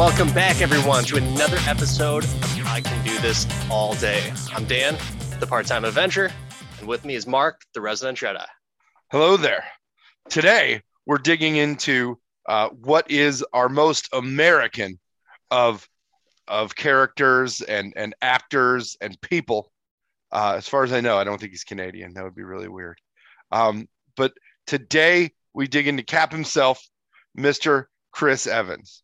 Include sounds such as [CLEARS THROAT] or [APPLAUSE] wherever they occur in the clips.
welcome back, everyone, to another episode of I Can Do This All Day. I'm Dan, the part time Avenger, and with me is Mark, the resident Jedi. Hello there. Today, we're digging into uh, what is our most American of of characters and and actors and people. Uh, as far as I know, I don't think he's Canadian. That would be really weird. Um, but today we dig into Cap himself, Mr. Chris Evans.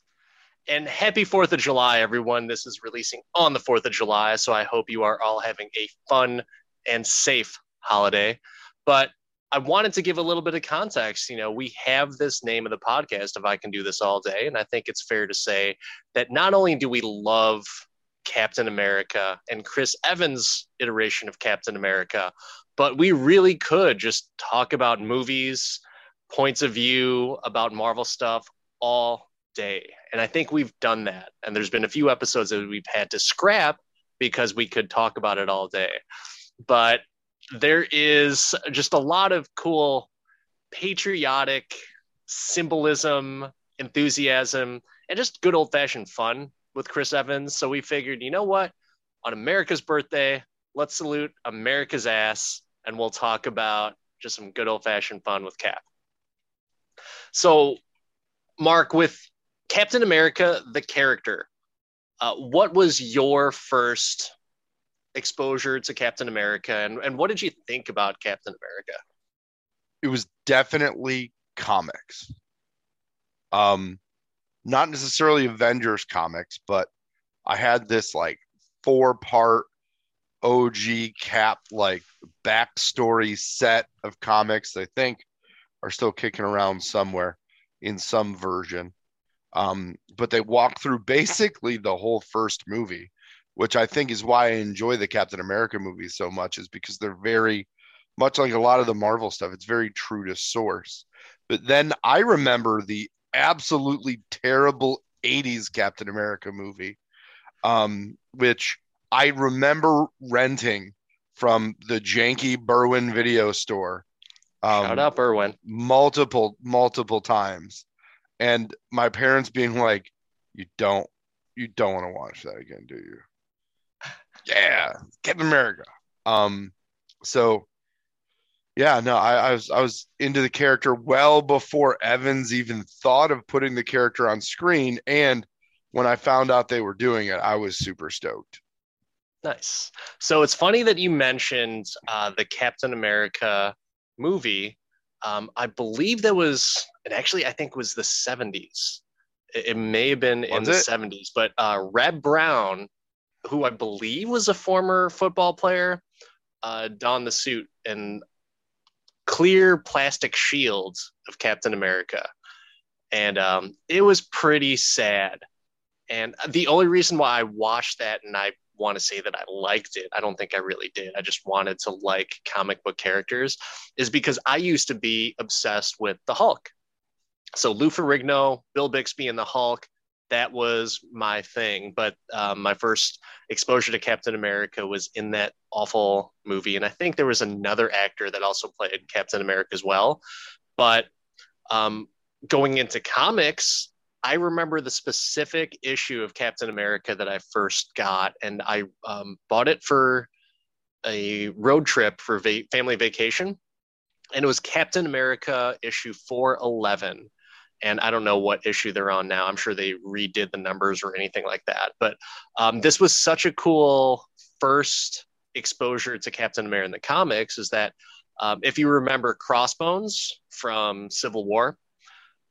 And happy 4th of July, everyone. This is releasing on the 4th of July. So I hope you are all having a fun and safe holiday. But I wanted to give a little bit of context. You know, we have this name of the podcast, If I Can Do This All Day. And I think it's fair to say that not only do we love Captain America and Chris Evans' iteration of Captain America, but we really could just talk about movies, points of view, about Marvel stuff all day. And I think we've done that. And there's been a few episodes that we've had to scrap because we could talk about it all day. But there is just a lot of cool patriotic symbolism, enthusiasm, and just good old fashioned fun with Chris Evans. So we figured, you know what? On America's birthday, let's salute America's ass and we'll talk about just some good old fashioned fun with Cap. So, Mark, with Captain America, the character, uh, what was your first exposure to Captain America, and, and what did you think about Captain America? It was definitely comics. Um, not necessarily Avengers comics, but I had this like four part OG Cap like backstory set of comics. I think are still kicking around somewhere in some version. Um, but they walk through basically the whole first movie which I think is why I enjoy the Captain America movies so much, is because they're very much like a lot of the Marvel stuff. It's very true to source. But then I remember the absolutely terrible 80s Captain America movie, um, which I remember renting from the janky Berwyn video store. Um, Shout out Berwyn. Multiple, multiple times. And my parents being like, you don't, you don't want to watch that again, do you? yeah, Captain America. Um, so yeah, no, I, I, was I was into the character well before Evans even thought of putting the character on screen, and when I found out they were doing it, I was super stoked. Nice. So it's funny that you mentioned uh, the Captain America movie. Um, I believe that was, it actually I think was the '70s. It, it may have been was in it? the '70s, but uh, Reb Brown who I believe was a former football player, uh, donned the suit and clear plastic shields of Captain America. And um, it was pretty sad. And the only reason why I watched that and I want to say that I liked it, I don't think I really did. I just wanted to like comic book characters, is because I used to be obsessed with the Hulk. So Lou Ferrigno, Bill Bixby, and the Hulk that was my thing. But um, my first exposure to Captain America was in that awful movie, and I think there was another actor that also played Captain America as well. But um, going into comics, I remember the specific issue of Captain America that I first got, and I um, bought it for a road trip for va- family vacation. And it was Captain America issue 411 and I don't know what issue they're on now. I'm sure they redid the numbers or anything like that. But um, this was such a cool first exposure to Captain America in the comics. Is that um, if you remember Crossbones from Civil War,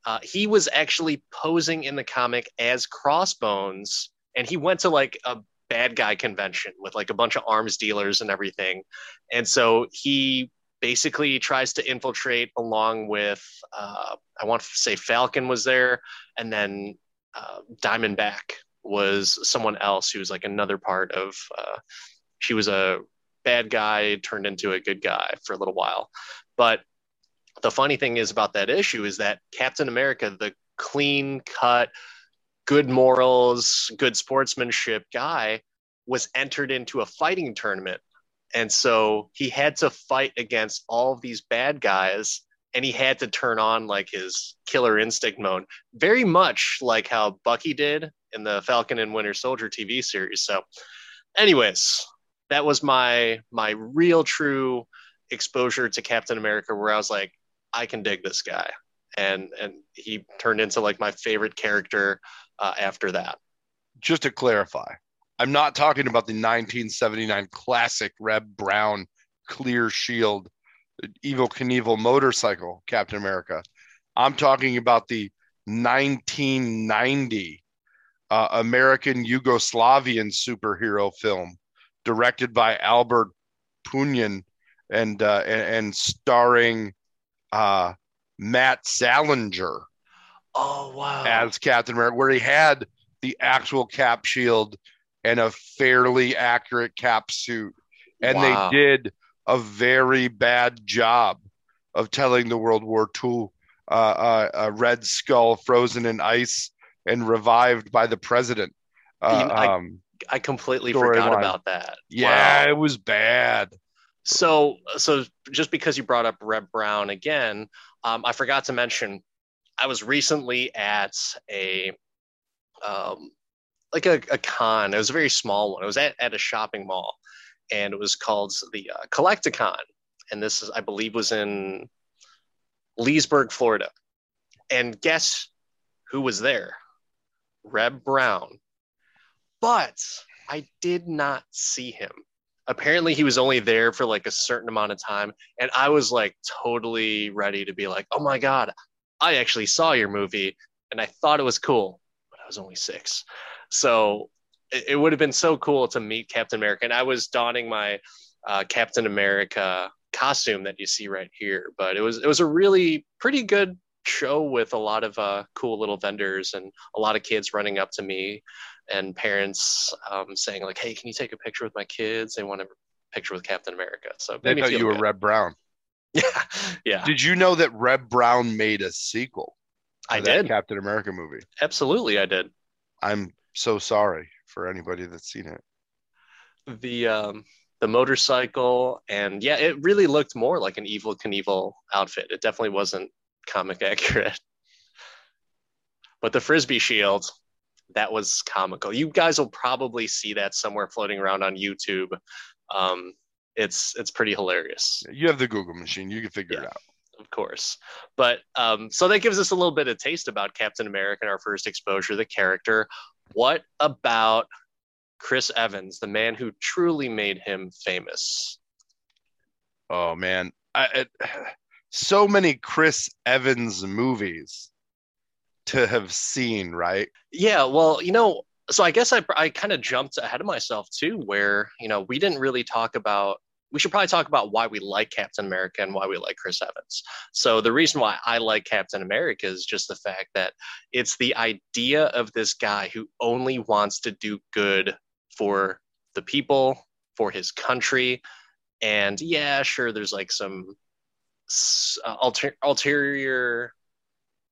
uh, he was actually posing in the comic as Crossbones, and he went to like a bad guy convention with like a bunch of arms dealers and everything, and so he basically tries to infiltrate along with uh, I want to say Falcon was there, and then uh, Diamondback was someone else who was like another part of. Uh, she was a bad guy turned into a good guy for a little while, but the funny thing is about that issue is that Captain America, the clean cut, good morals, good sportsmanship guy, was entered into a fighting tournament and so he had to fight against all of these bad guys and he had to turn on like his killer instinct mode very much like how bucky did in the Falcon and Winter Soldier TV series. So, anyways, that was my my real true exposure to Captain America, where I was like, I can dig this guy, and and he turned into like my favorite character uh, after that. Just to clarify, I'm not talking about the 1979 classic Reb Brown clear shield Evel Knievel motorcycle Captain America. I'm talking about the 1990 uh, American Yugoslavian superhero film directed by Albert Pyun and uh, and, and, starring uh, Matt Salinger. Oh wow! As Captain America, where he had the actual cap shield and a fairly accurate cap suit, and wow. they did a very bad job of telling the World War II uh, uh, uh, Red Skull frozen in ice and revived by the president. Uh, I, um, I completely forgot line. about that. Yeah, wow. it was bad. So, so just because you brought up Reb Brown again, um, I forgot to mention I was recently at a um, like a, a, con. It was a very small one. It was at, at a shopping mall, and it was called the uh, Collecticon. And this is, I believe, was in Leesburg, Florida. And guess who was there? Reb Brown. But I did not see him. Apparently, he was only there for like a certain amount of time. And I was like totally ready to be like, oh my God, I actually saw your movie and I thought it was cool, but I was only six. So it, it would have been so cool to meet Captain America. And I was donning my uh, Captain America costume that you see right here. But it was it was a really pretty good show with a lot of uh, cool little vendors and a lot of kids running up to me and parents um, saying like, "Hey, can you take a picture with my kids? They want a picture with Captain America." So they thought you were Reb Brown. [LAUGHS] Yeah, yeah. Did you know that Reb Brown made a sequel? I did. Captain America movie. Absolutely, I did. I'm so sorry for anybody that's seen it. The um, the motorcycle, and yeah, it really looked more like an Evel Knievel outfit. It definitely wasn't comic [LAUGHS] accurate. But the frisbee shield, that was comical. You guys will probably see that somewhere floating around on YouTube. Um, it's it's pretty hilarious. You have the Google machine; you can figure yeah, it out. Of course, but um, so that gives us a little bit of taste about Captain America and our first exposure, to the character. What about Chris Evans, the man who truly made him famous? Oh man, I, it, [SIGHS] so many Chris Evans movies to have seen, right? Yeah, well, you know, so I guess I I kind of jumped ahead of myself too, where you know we didn't really talk about. We should probably talk about why we like Captain America and why we like Chris Evans. So the reason why I like Captain America is just the fact that it's the idea of this guy who only wants to do good for the people, for his country. And yeah, sure, there's like some uh, alter- ulterior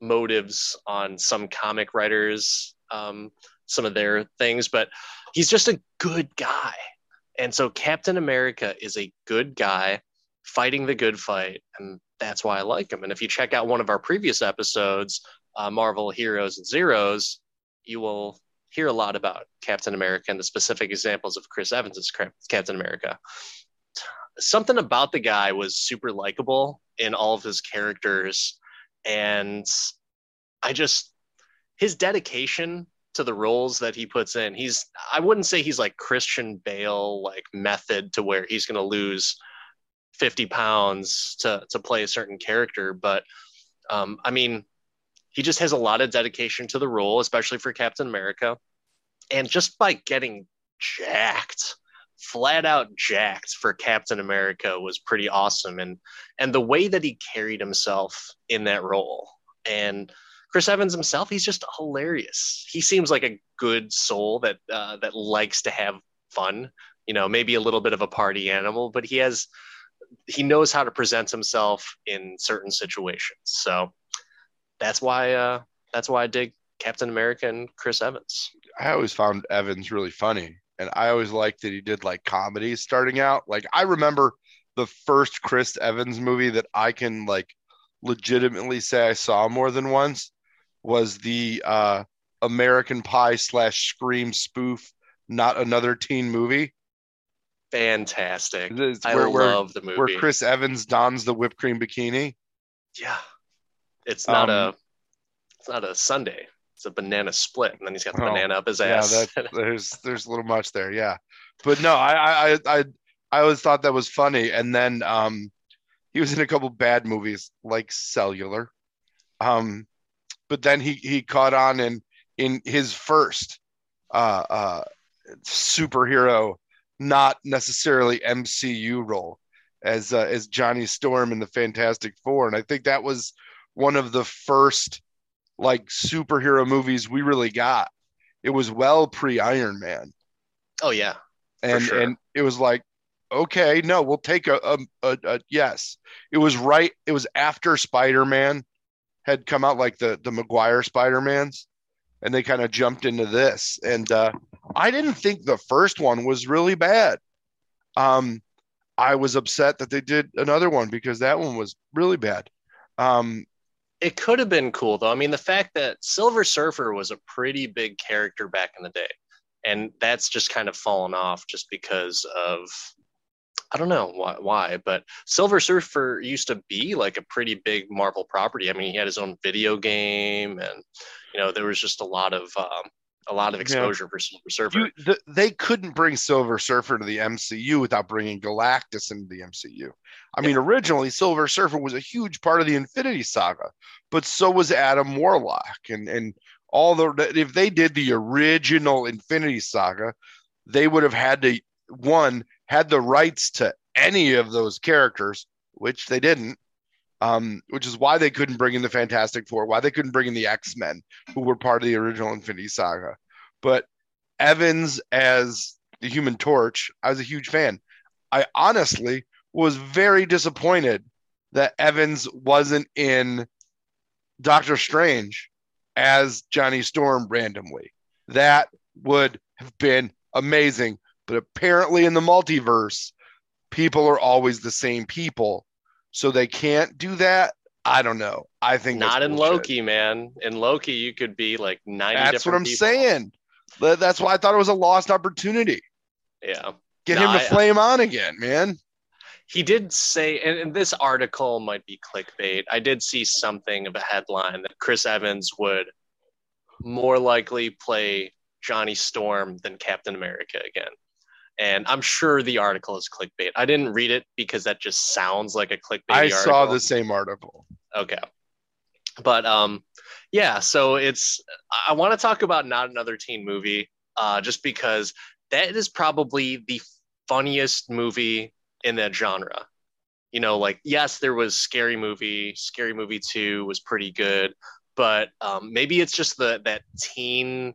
motives on some comic writers, um, some of their things, but he's just a good guy. And so Captain America is a good guy fighting the good fight. And that's why I like him. And if you check out one of our previous episodes, uh, Marvel Heroes and Zeros, you will hear a lot about Captain America and the specific examples of Chris Evans as Captain America. Something about the guy was super likable in all of his characters. And I just, his dedication to the roles that he puts in, he's, I wouldn't say he's like Christian Bale, like method to where he's going to lose 50 pounds to, to play a certain character. But um, I mean, he just has a lot of dedication to the role, especially for Captain America. And just by getting jacked, flat out jacked for Captain America was pretty awesome. And and the way that he carried himself in that role. And Chris Evans himself, he's just hilarious. He seems like a good soul that uh, that likes to have fun. You know, maybe a little bit of a party animal, but he has he knows how to present himself in certain situations. So that's why uh, that's why I dig Captain America and Chris Evans. I always found Evans really funny, and I always liked that he did like comedies starting out. Like I remember the first Chris Evans movie that I can like legitimately say I saw more than once was the uh, American Pie slash Scream spoof, not another teen movie. Fantastic. I where, where, love the movie. where Chris Evans dons the whipped cream bikini. yeah. It's not Um, a it's not a sundae. It's a banana split, and then he's got the Oh, banana up his Yeah, ass. that, [LAUGHS] there's there's a little much there. Yeah, but no, I I I I, I always thought that was funny. And then um, he was in a couple bad movies like Cellular. Um, but then he he caught on in in his first uh uh superhero, not necessarily MCU role as uh, as Johnny Storm in the Fantastic Four, and I think that was one of the first like superhero movies we really got. It was well pre Iron Man, oh yeah. and sure. and it was like, okay, no, we'll take a, a, a, a yes. It was right. It was after Spider Man had come out, like the the Maguire Spider Mans, and they kind of jumped into this. And uh, I didn't think the first one was really bad. Um, I was upset that they did another one because that one was really bad. Um, It could have been cool though. I mean, the fact that Silver Surfer was a pretty big character back in the day, and that's just kind of fallen off just because of I don't know why, why, but Silver Surfer used to be like a pretty big Marvel property. I mean, he had his own video game, and you know there was just a lot of um, a lot of exposure for Silver Surfer. you, the, they couldn't bring Silver Surfer to the MCU without bringing Galactus into the MCU. I mean, originally Silver Surfer was a huge part of the Infinity Saga, but so was Adam Warlock, and and all the if they did the original Infinity Saga, they would have had to one had the rights to any of those characters, which they didn't. Um, which is why they couldn't bring in the Fantastic Four, why they couldn't bring in the X Men, who were part of the original Infinity Saga. But Evans as the Human Torch, I was a huge fan. I honestly was very disappointed that Evans wasn't in Doctor Strange as Johnny Storm randomly. That would have been amazing. But apparently, in the multiverse, people are always the same people. So they can't do that. I don't know. I think Not in bullshit. Loki, man. In Loki, you could be like ninety. That's what I'm people. saying. That's why I thought it was a lost opportunity. Yeah. Get No, him to I- flame on again, man. he did say and, and this article might be clickbait i did see something of a headline that chris evans would more likely play johnny storm than captain america again and i'm sure the article is clickbait i didn't read it because that just sounds like a clickbait I article. saw the same article. okay but um yeah so it's i want to talk about not another teen movie uh just because that is probably the funniest movie in that genre you know like yes there was scary movie scary movie 2 was pretty good but um, maybe it's just the that teen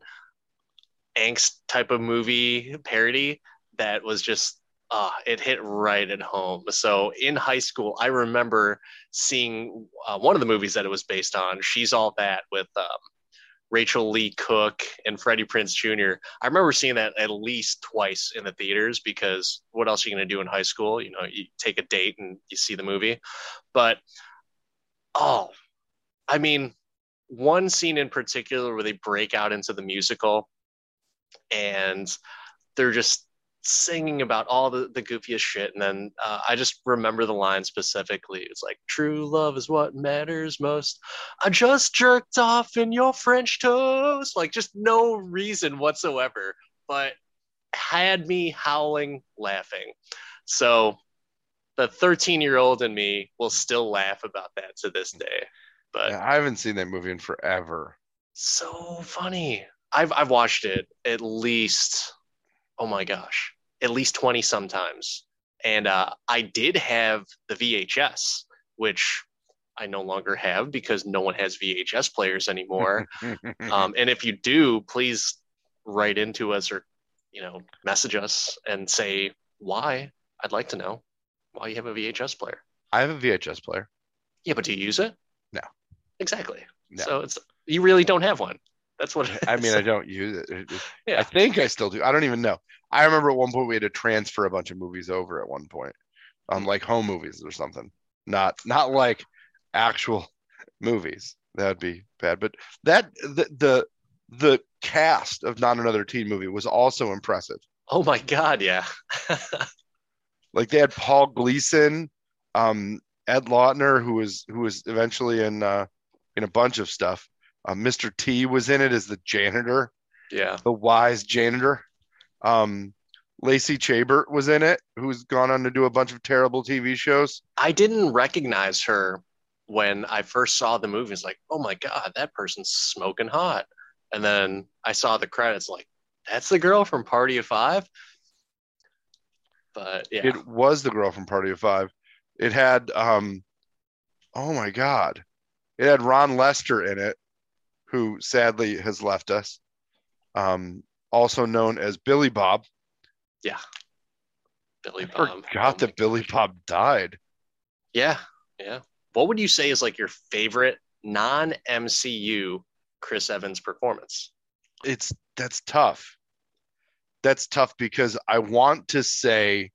angst type of movie parody that was just uh, it hit right at home so in high school i remember seeing uh, one of the movies that it was based on she's all that with um, Rachael Leigh Cook and Freddie Prinze Jr. I remember seeing that at least twice in the theaters because what else are you going to do in high school? You know, you take a date and you see the movie. But oh, I mean, one scene in particular where they break out into the musical and they're just singing about all the, the goofiest shit. And then uh, I just remember the line specifically. It's like, true love is what matters most. I just jerked off in your French toast. Like, just no reason whatsoever, but had me howling laughing. So the 13 year old in me will still laugh about that to this day. But Yeah, I haven't seen that movie in forever. so funny. I've I've watched it at least oh my gosh, at least 20 sometimes. And uh, I did have the VHS, which I no longer have because no one has VHS players anymore. [LAUGHS] um, and if you do, please write into us or you know message us and say why. I'd like to know why you have a VHS player. I have a VHS player. Yeah, but do you use it? No. Exactly. No. So it's you really don't have one. That's what I mean. I don't use it. [LAUGHS] Yeah. I think I still do. I don't even know. I remember at one point we had to transfer a bunch of movies over at one point, um, like home movies or something. Not not like actual [LAUGHS] movies. That would be bad. But that the the the cast of Not Another Teen Movie was also impressive. Oh my God, yeah. [LAUGHS] like they had Paul Gleason, um, Ed Lautner, who was who was eventually in uh, in a bunch of stuff. Uh, Mr. T was in it as the janitor. Yeah, the wise janitor. Um, Lacey Chabert was in it, who's gone on to do a bunch of terrible TV shows. I didn't recognize her when I first saw the movie. It's like, oh my god, that person's smoking hot. And then I saw the credits, like, that's the girl from Party of Five. But yeah, it was the girl from Party of Five. It had, um, oh my god, it had Ron Lester in it, who sadly has left us. Um, also known as Billy Bob. Yeah, Billy I Bob. Forgot oh that Billy Bob died. Yeah, yeah. What would you say is like your favorite non MCU Chris Evans performance? It's that's tough. That's tough because I want to say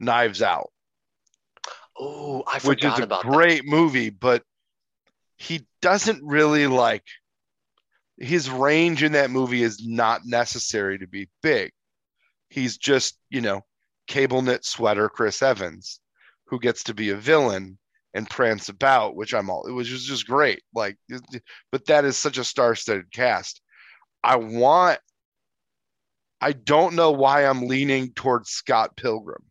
Knives Out. Oh, I forgot which is a great that. movie, but he doesn't really like his range in that movie is not necessary to be big. He's just, you know, cable knit sweater Chris Evans who gets to be a villain and prance about, which I'm all it was just, just great. Like but that is such a star-studded cast. I want I don't know why I'm leaning towards Scott Pilgrim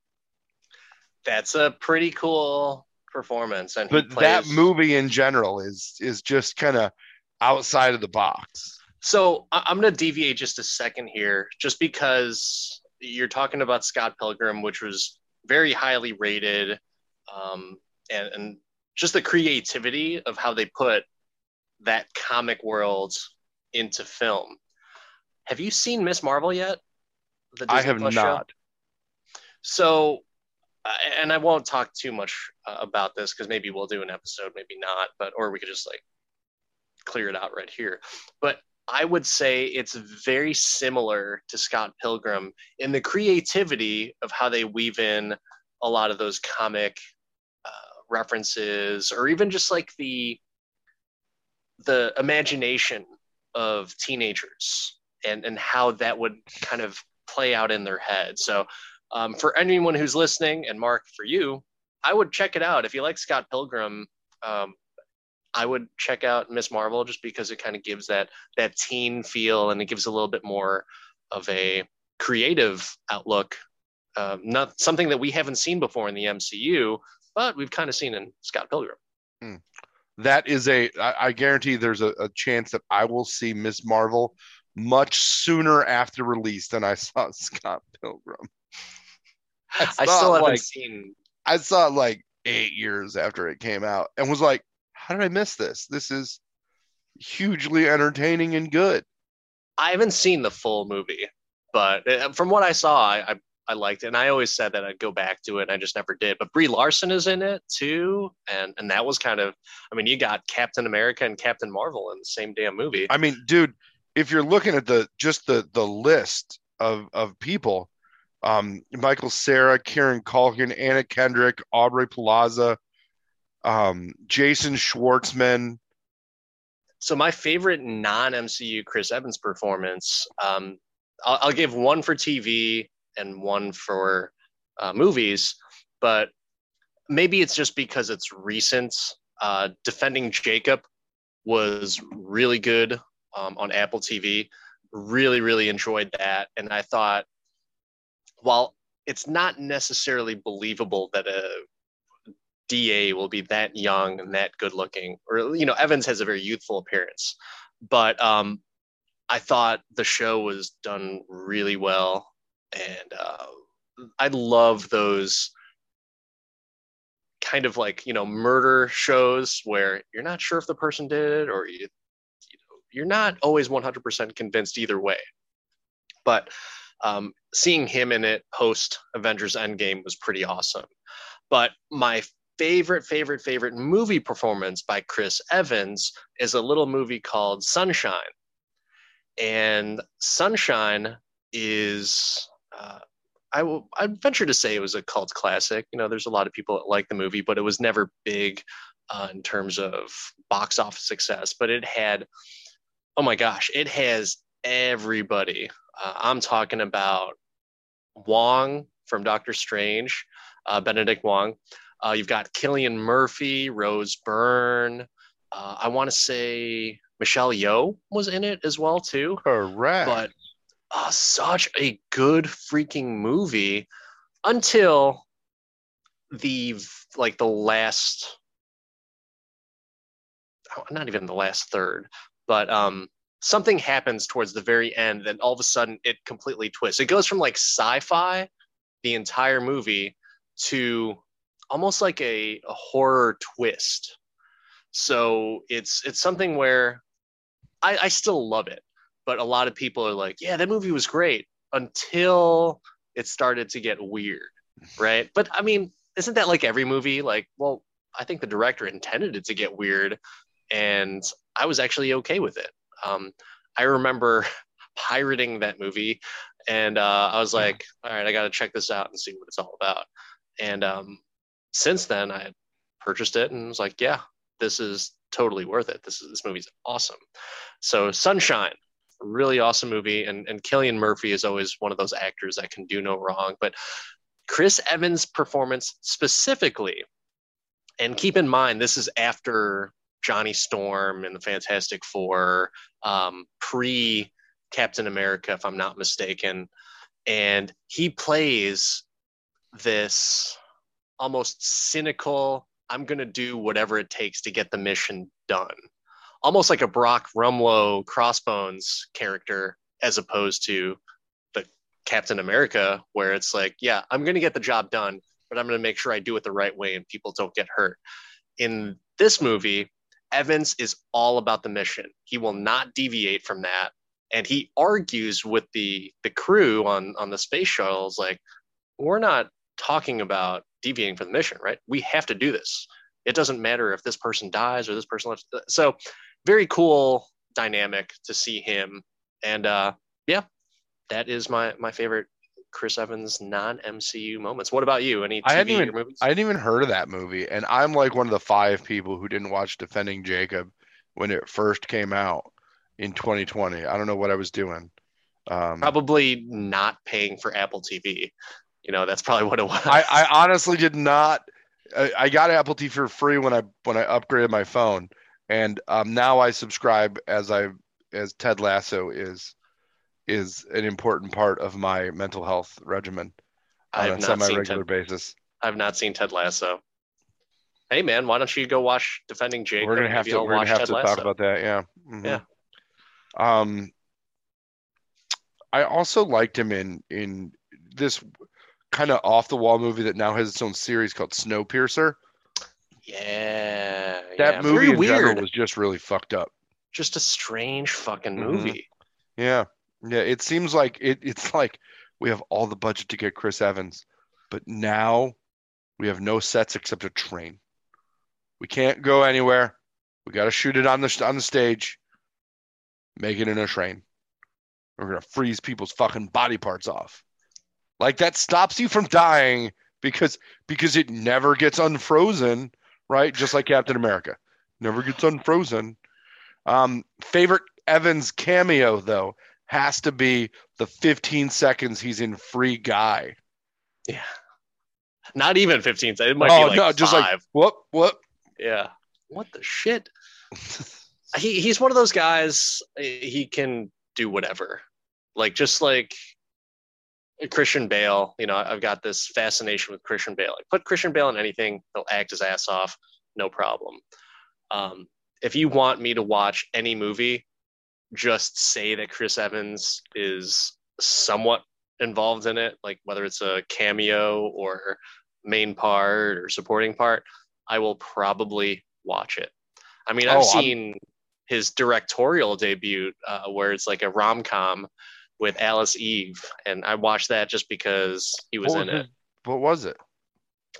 that's a pretty cool performance. And but plays... that movie in general is is just kind of outside of the box. So I'm going to deviate just a second here, just because you're talking about Scott Pilgrim, which was very highly rated, um, and, and just the creativity of how they put that comic world into film. Have you seen Ms. Marvel yet? I have not. Show? So and I won't talk too much uh, about this because maybe we'll do an episode, maybe not, but or we could just like clear it out right here. But I would say it's very similar to Scott Pilgrim in the creativity of how they weave in a lot of those comic uh, references, or even just like the the imagination of teenagers and and how that would kind of play out in their head. So um, for anyone who's listening, and Mark, for you, I would check it out. If you like Scott Pilgrim, um, I would check out Ms. Marvel just because it kind of gives that that teen feel and it gives a little bit more of a creative outlook. Uh, not something that we haven't seen before in the MCU, but we've kind of seen in Scott Pilgrim. Hmm. That is a. I, I guarantee there's a, a chance that I will see Ms. Marvel much sooner after release than I saw [LAUGHS] Scott Pilgrim. I, I still haven't like, seen. I saw it like eight years after it came out and was like, how did I miss this? This is hugely entertaining and good. I haven't seen the full movie, but uh, from what I saw, I, I, I liked it, and I always said that I'd go back to it. and I just never did. But Brie Larson is in it too, and and that was kind of. I mean, you got Captain America and Captain Marvel in the same damn movie. I mean, dude, if you're looking at the just the the list of of people, um, Michael Cera, Kieran Culkin, Anna Kendrick, Aubrey Plaza, um, Jason Schwartzman. So my favorite non-MCU Chris Evans performance, um, I'll, I'll, give one for TV and one for uh, movies, but maybe it's just because it's recent. Uh, Defending Jacob was really good um, on Apple TV. Really, really enjoyed that, and I thought while it's not necessarily believable that a DA will be that young and that good looking, or you know, Evans has a very youthful appearance, but um, I thought the show was done really well, and uh, I love those kind of like you know murder shows where you're not sure if the person did it or you, you know, you're not always 100% convinced either way but um, seeing him in it post Avengers Endgame was pretty awesome. But my favorite, favorite, favorite movie performance by Chris Evans is a little movie called Sunshine. And Sunshine is, uh, I will, I'd venture to say it was a cult classic. You know, there's a lot of people that like the movie, but it was never big uh, in terms of box office success. But it had oh my gosh, it has everybody. Uh, I'm talking about Wong from Doctor Strange, uh, Benedict Wong. Uh, you've got Cillian Murphy, Rose Byrne. Uh, I want to say Michelle Yeoh was in it as well too. Correct. But uh, such a good freaking movie until the like the last not even the last third but um something happens towards the very end and all of a sudden it completely twists it goes from like sci-fi the entire movie to almost like a, a horror twist. So it's it's something where I, I still love it but a lot of people are like yeah that movie was great until it started to get weird right? But i mean isn't that like every movie? Like well i think the director intended it to get weird and i was actually okay with it. Um, i remember [LAUGHS] pirating that movie and uh, i was like all right i gotta check this out and see what it's all about. And um, since then i had purchased it and was like yeah this is totally worth it. This is this movie's awesome. So sunshine really awesome movie. And and Cillian Murphy is always one of those actors that can do no wrong. But Chris Evans' performance specifically, and keep in mind, this is after Johnny Storm and the Fantastic Four, um, pre Captain America, if I'm not mistaken. And he plays this almost cynical, I'm going to do whatever it takes to get the mission done. Almost like a Brock Rumlow Crossbones character, as opposed to the Captain America, where it's like, yeah, I'm going to get the job done, but I'm going to make sure I do it the right way and people don't get hurt. In this movie, Evans is all about the mission. He will not deviate from that. And he argues with the the crew on on the space shuttles like we're not talking about deviating from the mission, right? We have to do this. It doesn't matter if this person dies or this person lives. So very cool dynamic to see him. And uh yeah, that is my my favorite Chris Evans non MCU moments. What about you? Any TV I hadn't even movies? I hadn't even heard of that movie, and I'm like one of the five people who didn't watch Defending Jacob when it first came out in 2020. I don't know what I was doing. Um, probably not paying for Apple TV. You know, that's probably what it was. I, I honestly did not. I, I got Apple TV for free when I when I upgraded my phone, and um, now I subscribe as I as Ted Lasso is is an important part of my mental health regimen on a semi-regular basis. I've not seen Ted Lasso. Hey man, why don't you go watch Defending Jacob? We're gonna have to. We're gonna have Ted to Lasso. talk about that. Yeah. Mm-hmm. Yeah. Um, I also liked him in in this kind of off the wall movie that now has its own series called Snowpiercer. Yeah, that yeah. movie Very in weird. general was just really fucked up. Just a strange fucking mm-hmm. movie. Mm-hmm. Yeah, yeah, it seems like it, it's like we have all the budget to get Chris Evans, but now we have no sets except a train. We can't go anywhere. We got to shoot it on the on the stage. Make it in a train. We're gonna freeze people's fucking body parts off. Like that stops you from dying because because it never gets unfrozen, right? Just like Captain America, never gets unfrozen. Um, favorite Evans cameo though has to be the 15 seconds he's in Free Guy. Yeah. Not even 15 seconds. It might oh, be like no, just five. like what what? Yeah. What the shit? he he's one of those guys he can do whatever. Like just like Christian Bale, you know, I've got this fascination with Christian Bale. Like put Christian Bale in anything, he'll act his ass off, no problem. Um, if you want me to watch any movie, just say that Chris Evans is somewhat involved in it, like whether it's a cameo or main part or supporting part, I will probably watch it. I mean, I've oh, seen I'm... his directorial debut uh, where it's like a rom com with Alice Eve, and I watched that just because he was what in was it. What was it?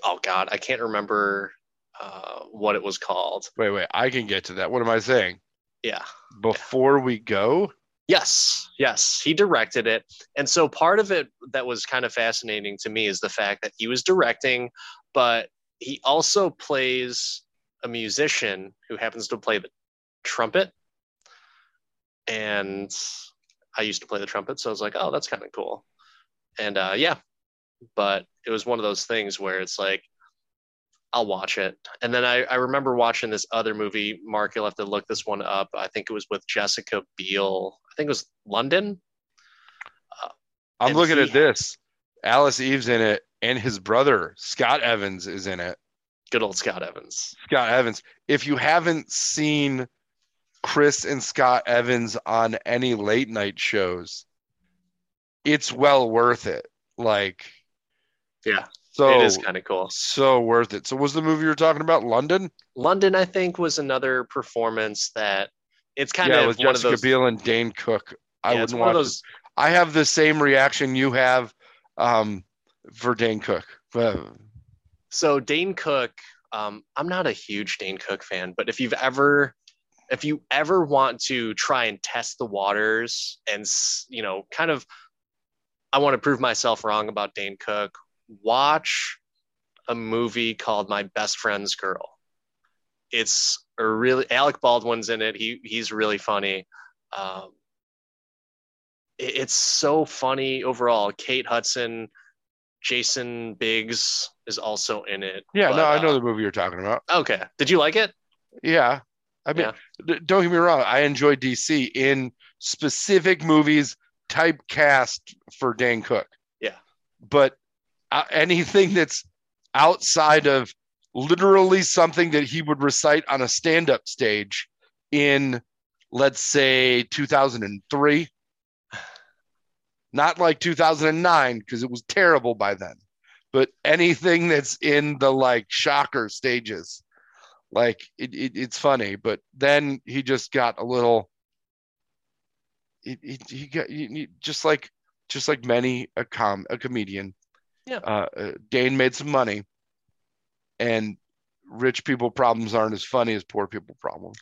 Oh God, I can't remember uh, what it was called. Wait, wait, I can get to that. What am I saying? Yeah. Before we go? Yes, yes, he directed it. And so part of it that was kind of fascinating to me is the fact that he was directing, but he also plays a musician who happens to play the trumpet. and I used to play the trumpet, so I was like, oh, that's kind of cool. And uh, yeah, but it was one of those things where it's like, I'll watch it. And then I, I remember watching this other movie. Mark, you'll have to look this one up. I think it was with Jessica Biel. I think it was London. I'm looking he- at this. Alice Eve's in it, and his brother Scott Evans is in it. Good old Scott Evans. Scott Evans. If you haven't seen Chris and Scott Evans on any late night shows, it's well worth it. Like, Yeah, so it is kind of cool. so worth it. So, was the movie you were talking about London? London, I think, was another performance that it's kind yeah, of with one Jessica of those. Biel and Dane Cook. I yeah, wouldn't one watch of it. those. I have the same reaction you have um, for Dane Cook. So Dane Cook, um, I'm not a huge Dane Cook fan, but if you've ever, if you ever want to try and test the waters and you know, kind of, I want to prove myself wrong about Dane Cook. Watch a movie called My Best Friend's Girl. It's a really Alec Baldwin's in it. He he's really funny. Um, it- it's so funny overall. Kate Hudson, Jason Biggs is also in it. yeah, but, no, I know uh, the movie you're talking about. Okay, did you like it? Yeah. I mean, Yeah. don't get me wrong. I enjoy DC in specific movies typecast for Dan Cook. Yeah. But uh, anything that's outside of literally something that he would recite on a stand up stage in, let's say, 2003, not like 2009, because it was terrible by then, but anything that's in the like shocker stages like it, it, it's funny but then he just got a little it, it, he got he, he- just like just like many a com a comedian Yeah. uh, uh dane made some money and rich people problems aren't as funny as poor people problems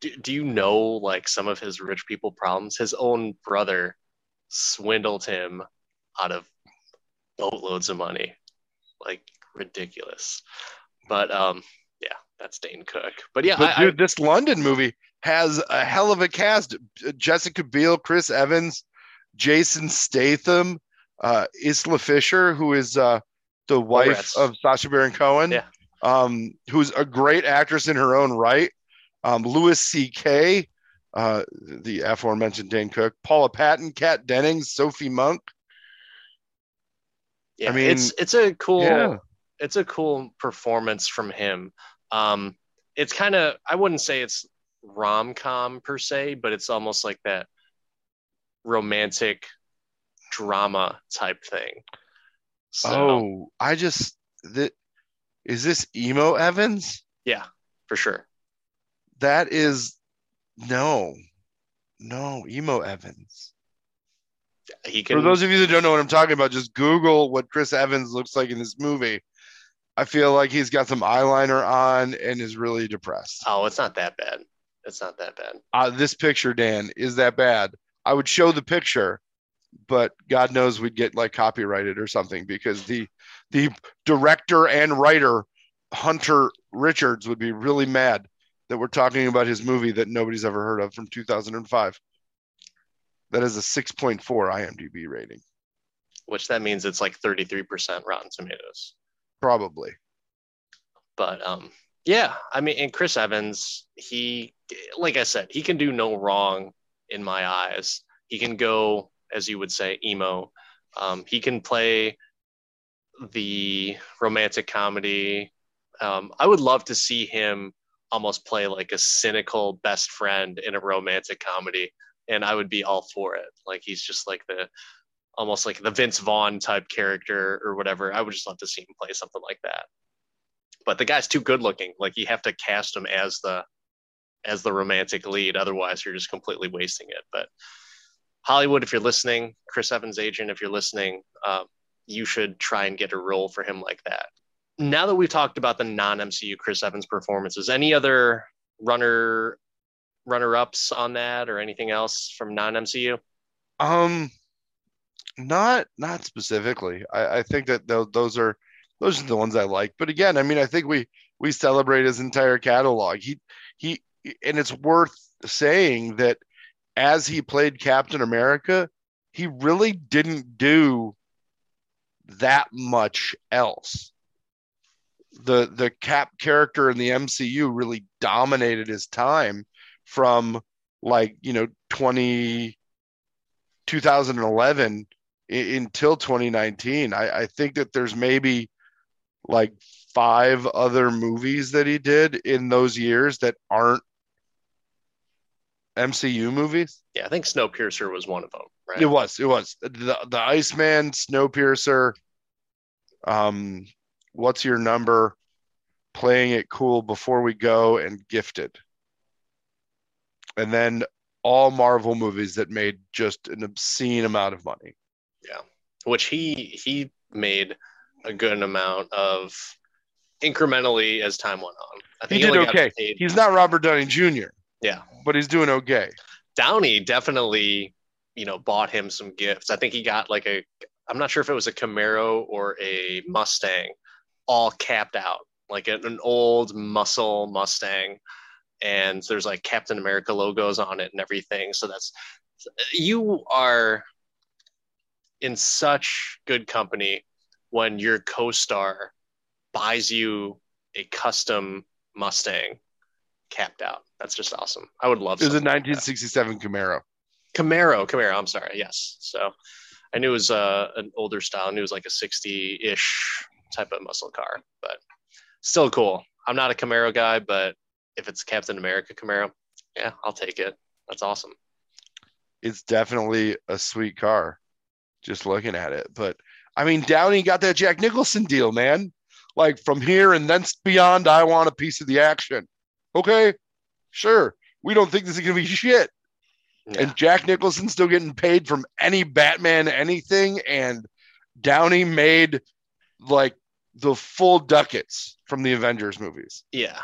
Do, do you know like some of his rich people problems? His own brother swindled him out of boatloads of money, like ridiculous. But um, yeah, that's Dane Cook. But yeah, but I, dude this london movie has a hell of a cast jessica biel chris evans jason statham uh isla fisher who is uh the wife Rats. of Sacha Baron Cohen, Yeah. um, who's a great actress in her own right. Um, Louis C.K., uh, the aforementioned Dane Cook, Paula Patton, Kat Dennings, Sophie Monk. yeah, I mean, it's it's a cool yeah. it's a cool performance from him. Um, it's kind of I wouldn't say it's rom com per se, but it's almost like that romantic drama type thing. So Oh, I just that is this emo Evans? yeah, for sure. That is no, no emo Evans. He can For those of you that don't know what I'm talking about, just Google what Chris Evans looks like in this movie. I feel like he's got some eyeliner on and is really depressed. Oh, it's not that bad. It's not that bad. Uh, this picture, Dan, is that bad? I would show the picture, but God knows we'd get like copyrighted or something because the the director and writer Hunter Richards would be really mad that we're talking about his movie that nobody's ever heard of from 2005. That is a 6.4 IMDb rating, Which that means it's like 33% Rotten Tomatoes. Probably. But um yeah, I mean and Chris Evans, he like I said, he can do no wrong in my eyes. He can go as you would say emo. Um he can play the romantic comedy. Um I would love to see him almost play like a cynical best friend in a romantic comedy and I would be all for it. Like he's just like the almost like the Vince Vaughn type character or whatever. I would just love to see him play something like that. But the guy's too good looking. Like you have to cast him as the as the romantic lead. Otherwise, you're just completely wasting it. But Hollywood, if you're listening, Chris Evans' agent, if you're listening, um, you should try and get a role for him like that. Now that we've talked about the non-MCU Chris Evans performances, any other runner runner-ups on that or anything else from non-MCU? Um, not not specifically. I, I think that those those are those are the ones I like. But again, I mean, I think we we celebrate his entire catalog. He he, and it's worth saying that as he played Captain America, he really didn't do that much else. The the Cap character in the MCU really dominated his time from like, you know, 20 2011 until 2019. I, I think that there's maybe like five other movies that he did in those years that aren't MCU movies. Yeah, I think Snowpiercer was one of them. Right? It was. It was the the Iceman, Snowpiercer. Um, what's your number? Playing it cool before we go and gifted, and then all Marvel movies that made just an obscene amount of money. Yeah, which he he made a good amount of incrementally as time went on. I think he, he did okay. He's not Robert Downey Jr. Yeah, but he's doing okay. Downey definitely, you know, bought him some gifts. I think he got like a, I'm not sure if it was a Camaro or a Mustang, all capped out, like an old muscle Mustang, and there's like Captain America logos on it and everything. So that's you are in such good company when your co-star buys you a custom Mustang capped out. That's just awesome. I would love. It was a 1967 like Camaro. Camaro, Camaro. I'm sorry. Yes. So I knew it was uh, an older style. I knew it was like a 60-ish type of muscle car, but still cool. I'm not a Camaro guy, but if it's Captain America Camaro, yeah, I'll take it. That's awesome. It's definitely a sweet car, just looking at it. But I mean, Downey got that Jack Nicholson deal, man. Like from here and thence beyond, I want a piece of the action. Okay, sure. We don't think this is going to be shit. Yeah. And Jack Nicholson's still getting paid from any Batman anything. And Downey made like the full ducats from the Avengers movies. Yeah.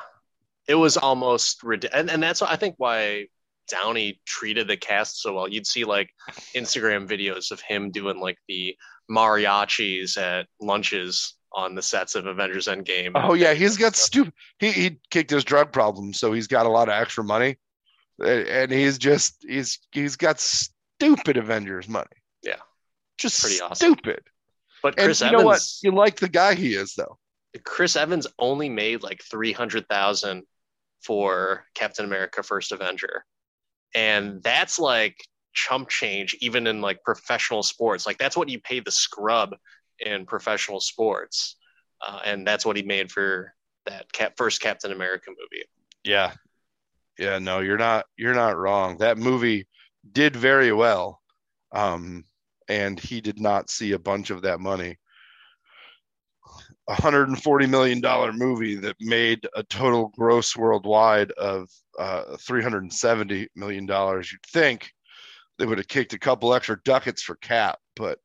It was almost and, and that's I think why Downey treated the cast so well. You'd see like Instagram videos of him doing like the mariachis at lunches on the sets of Avengers Endgame. Oh yeah, he's got stupid. He he kicked his drug problem, so he's got a lot of extra money, and he's just he's he's got stupid Avengers money. Yeah, just pretty awesome. stupid. But Chris and you Evans, know what? You like the guy he is, though. Chris Evans only made like three hundred thousand for Captain America: First Avenger, and that's like chump change even in like professional sports. Like that's what you pay the scrub in professional sports, uh, and that's what he made for that cap- first Captain America movie. Yeah, yeah, no, you're not you're not wrong. That movie did very well, um, and he did not see a bunch of that money. A hundred and forty million dollar movie that made a total gross worldwide of uh, three hundred and seventy million dollars. You'd think they would have kicked a couple extra ducats for Cap, but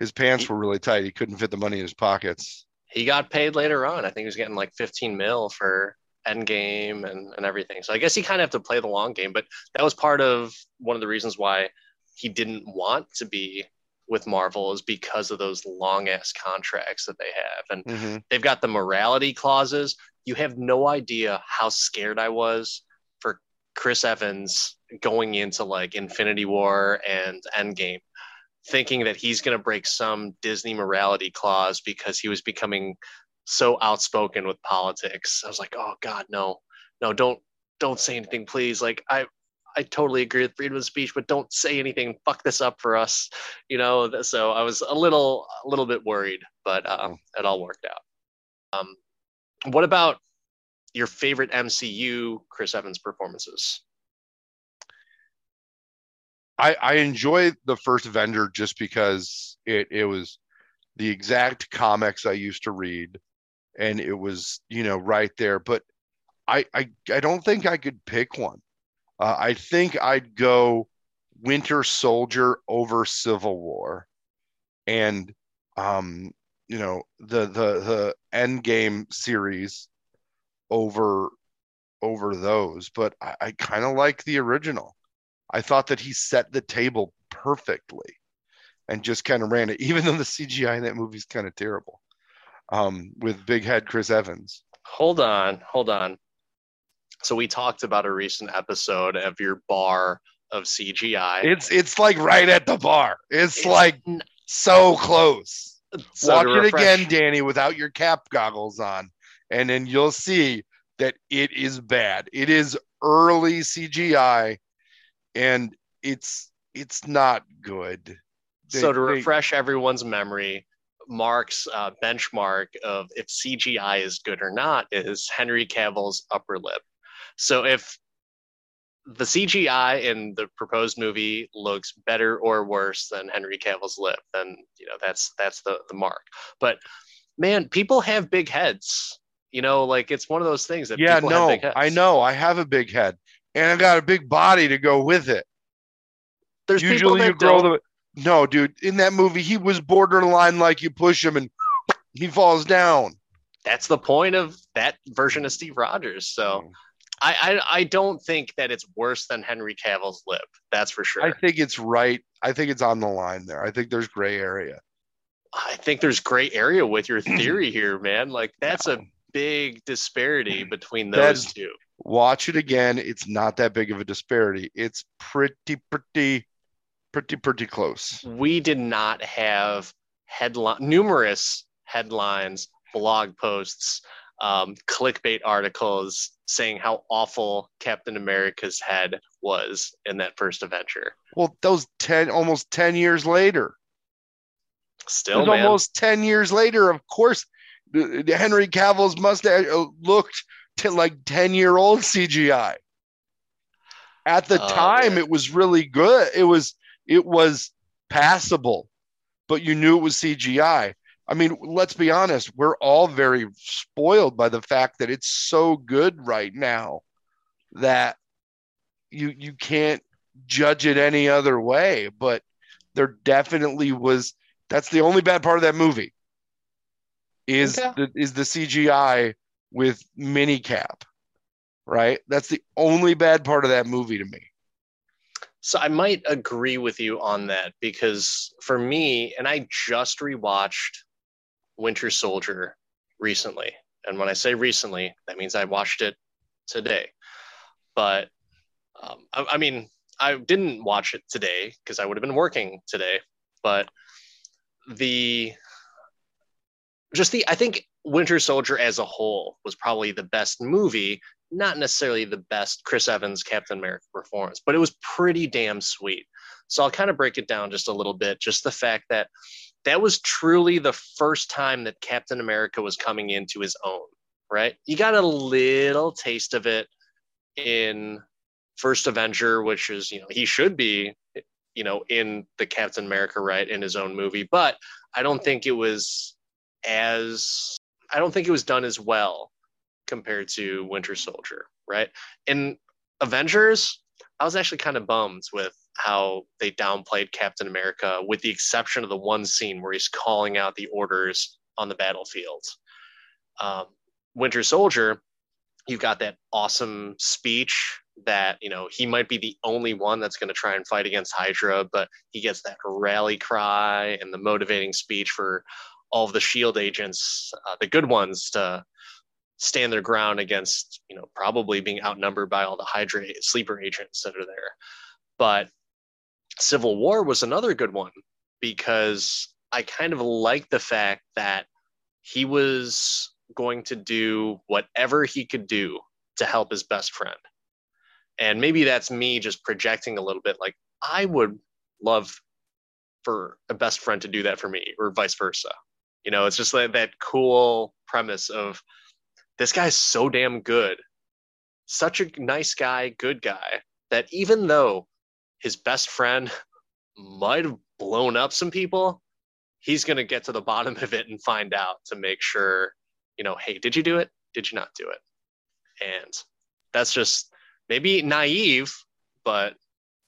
his pants were really tight. He couldn't fit the money in his pockets. He got paid later on. I think he was getting like 15 mil for Endgame and, and everything. So I guess he kind of have to play the long game. But that was part of one of the reasons why he didn't want to be with Marvel is because of those long ass contracts that they have. And mm-hmm. they've got the morality clauses. You have no idea how scared I was for Chris Evans going into like Infinity War and Endgame thinking that he's going to break some Disney morality clause because he was becoming so outspoken with politics. I was like, oh God, no, no, don't don't say anything, please. Like I I totally agree with freedom of speech, but don't say anything. Fuck this up for us, you know. So I was a little a little bit worried, but uh, it all worked out. Um, what about your favorite MCU Chris Evans performances? I, I enjoy the first Avenger just because it it was the exact comics I used to read, and it was you know right there. But I I, I don't think I could pick one. Uh, I think I'd go Winter Soldier over Civil War, and um you know the the the Endgame series over over those. But I, I kind of like the original. I thought that he set the table perfectly and just kind of ran it, [LAUGHS] even though the CGI in that movie is kind of terrible. Um, with big head Chris Evans. Hold on, hold on. So we talked about a recent episode of your bar of CGI. It's it's like right at the bar. It's, It's like n- so close. so Watch it again, Danny, without your cap goggles on, and then you'll see that it is bad. It is early CGI, and it's it's not good. They- so to they- refresh everyone's memory, Mark's uh, benchmark of if CGI is good or not is Henry Cavill's upper lip. So if the CGI in the proposed movie looks better or worse than Henry Cavill's lip, then you know that's that's the the mark. But man, people have big heads. You know, like it's one of those things that yeah, no. I know. I have a big head, and I got a big body to go with it. There's people Usually, that you grow don't. the. No, dude. In that movie, he was borderline like you push him and he falls down. That's the point of that version of Steve Rogers. So. Mm. I, I I don't think that it's worse than Henry Cavill's lip. That's for sure. I think it's right. I think it's on the line there. I think there's gray area. I think there's gray area with your [CLEARS THROAT] theory here, man. Like that's a big disparity between those That's- two. Watch it again. It's not that big of a disparity. It's pretty, pretty, pretty, pretty close. We did not have headline numerous headlines, blog posts, um, clickbait articles saying how awful Captain America's head was in that first adventure. Well, those 10, almost 10 years later. Still, man, almost 10 years later. Of course, Henry Cavill's mustache uh, looked t- like 10 year old CGI. At the Oh, time, man. it was really good. It was, it was passable, but you knew it was CGI. I mean, let's be honest, we're all very spoiled by the fact that it's so good right now that you you can't judge it any other way, but there definitely was that's the only bad part of that movie is Okay. the is the CGI with minicap. Right? That's the only bad part of that movie to me. So I might agree with you on that because for me, and I just rewatched Winter Soldier recently. And when I say recently, that means I watched it today. But um, I, I mean, I didn't watch it today because I would have been working today. But the just the I think Winter Soldier as a whole was probably the best movie not necessarily the best Chris Evans Captain America performance, but it was pretty damn sweet. So I'll kind of break it down just a little bit. Just the fact that that was truly the first time that Captain America was coming into his own, right? You got a little taste of it in First Avenger, which is, you know, he should be, you know, in the Captain America, right, in his own movie, but I don't think it was as, I don't think it was done as well compared to Winter Soldier, right? In Avengers, I was actually kind of bummed with how they downplayed Captain America, with the exception of the one scene where he's calling out the orders on the battlefield. Um, Winter Soldier, you've got that awesome speech that you know he might be the only one that's going to try and fight against Hydra, but he gets that rally cry and the motivating speech for all of the Shield agents, uh, the good ones, to stand their ground against, you know, probably being outnumbered by all the Hydra sleeper agents that are there. But Civil War was another good one because I kind of like the fact that he was going to do whatever he could do to help his best friend. And maybe that's me just projecting a little bit like I would love for a best friend to do that for me or vice versa. You know, it's just like that cool premise of this guy's so damn good, such a nice guy, good guy, that even though his best friend might have blown up some people, he's going to get to the [LAUGHS] bottom of it and find out to make sure, you know, hey, did you do it? Did you not do it? And that's just maybe naive, but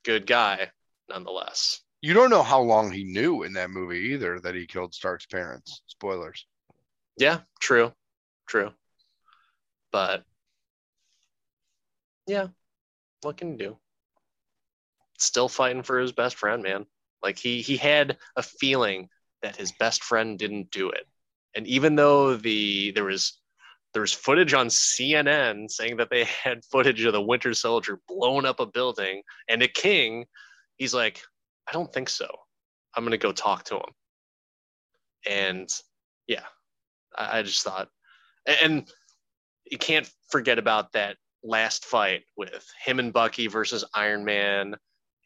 good guy nonetheless. You don't know how long he knew in that movie either that he killed Stark's parents. Spoilers. Yeah, true, true. But yeah, what can you do? Still fighting for his best friend, man. Like he he had a feeling that his best friend didn't do it. And even though the there was there's footage on CNN saying that they [LAUGHS] had footage of the Winter Soldier blowing up a building, and a king, he's like, I don't think so. I'm gonna go talk to him. And yeah, I, I just thought, and you can't forget about that last fight with him and Bucky versus Iron Man,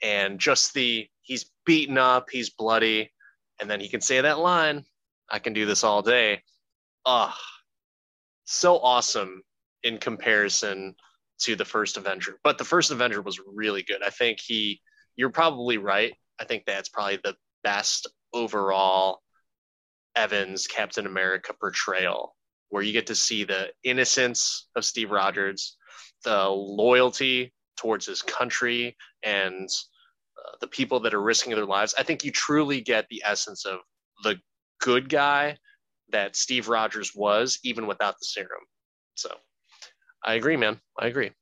and just the he's beaten up, he's bloody, and then he can say that line, "I can do this all day." Ah, so awesome in comparison to the first Avenger. But the first Avenger was really good. I think he, you're probably right. I think that's probably the best overall Evans Captain America portrayal, where you get to see the innocence of Steve Rogers, the loyalty towards his country, and uh, the people that are risking their lives. I think you truly get the essence of the good guy that Steve Rogers was, even without the serum. So I agree, man. I agree.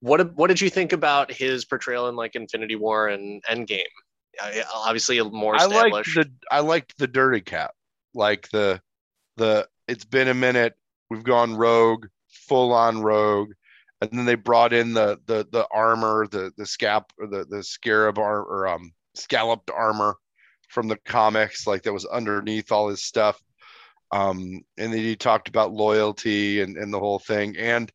What what did you think about his portrayal in like Infinity War and Endgame? obviously, more established. I liked the I liked the dirty cap, like the the. It's been a minute. We've gone rogue, full on rogue, and then they brought in the the the armor, the the scap, or the the scarab armor, or um scalloped armor from the comics, like that was underneath all his stuff. Um, and then he talked about loyalty and, and the whole thing. And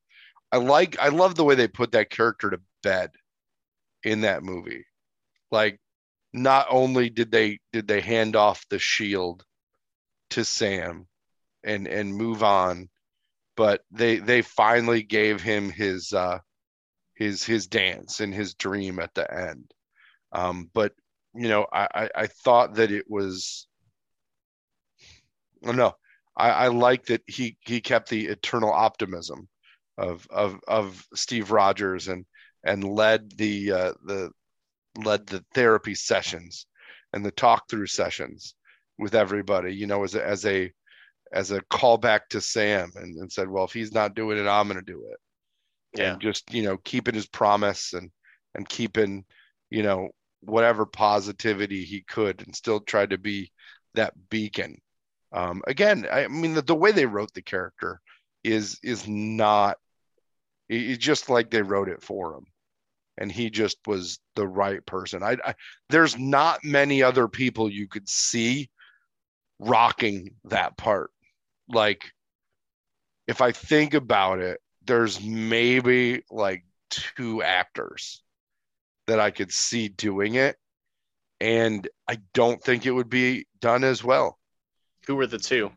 I like, I love the way they put that character to bed in that movie. Like, not only did they did they hand off the shield to Sam and and move on, but they they finally gave him his uh his his dance and his dream at the end. Um, but you know, I, I, I thought that it was, no, I, I like that he, he kept the eternal optimism of, of, of Steve Rogers and, and led the, uh, the, led the therapy sessions and the talk through sessions with everybody, you know, as a, as a, as a callback to Sam and, and said, well, if he's not doing it, I'm going to do it. Yeah. And just, you know, keeping his promise and, and keeping, you know, whatever positivity he could and still tried to be that beacon. Um, again, I mean, the, the way they wrote the character is is not it's just like they wrote it for him and he just was the right person I, I, there's not many other people you could see rocking that part like if i think about it there's maybe like two actors that I could see doing it. And I don't think it would be done as well. Who were the two?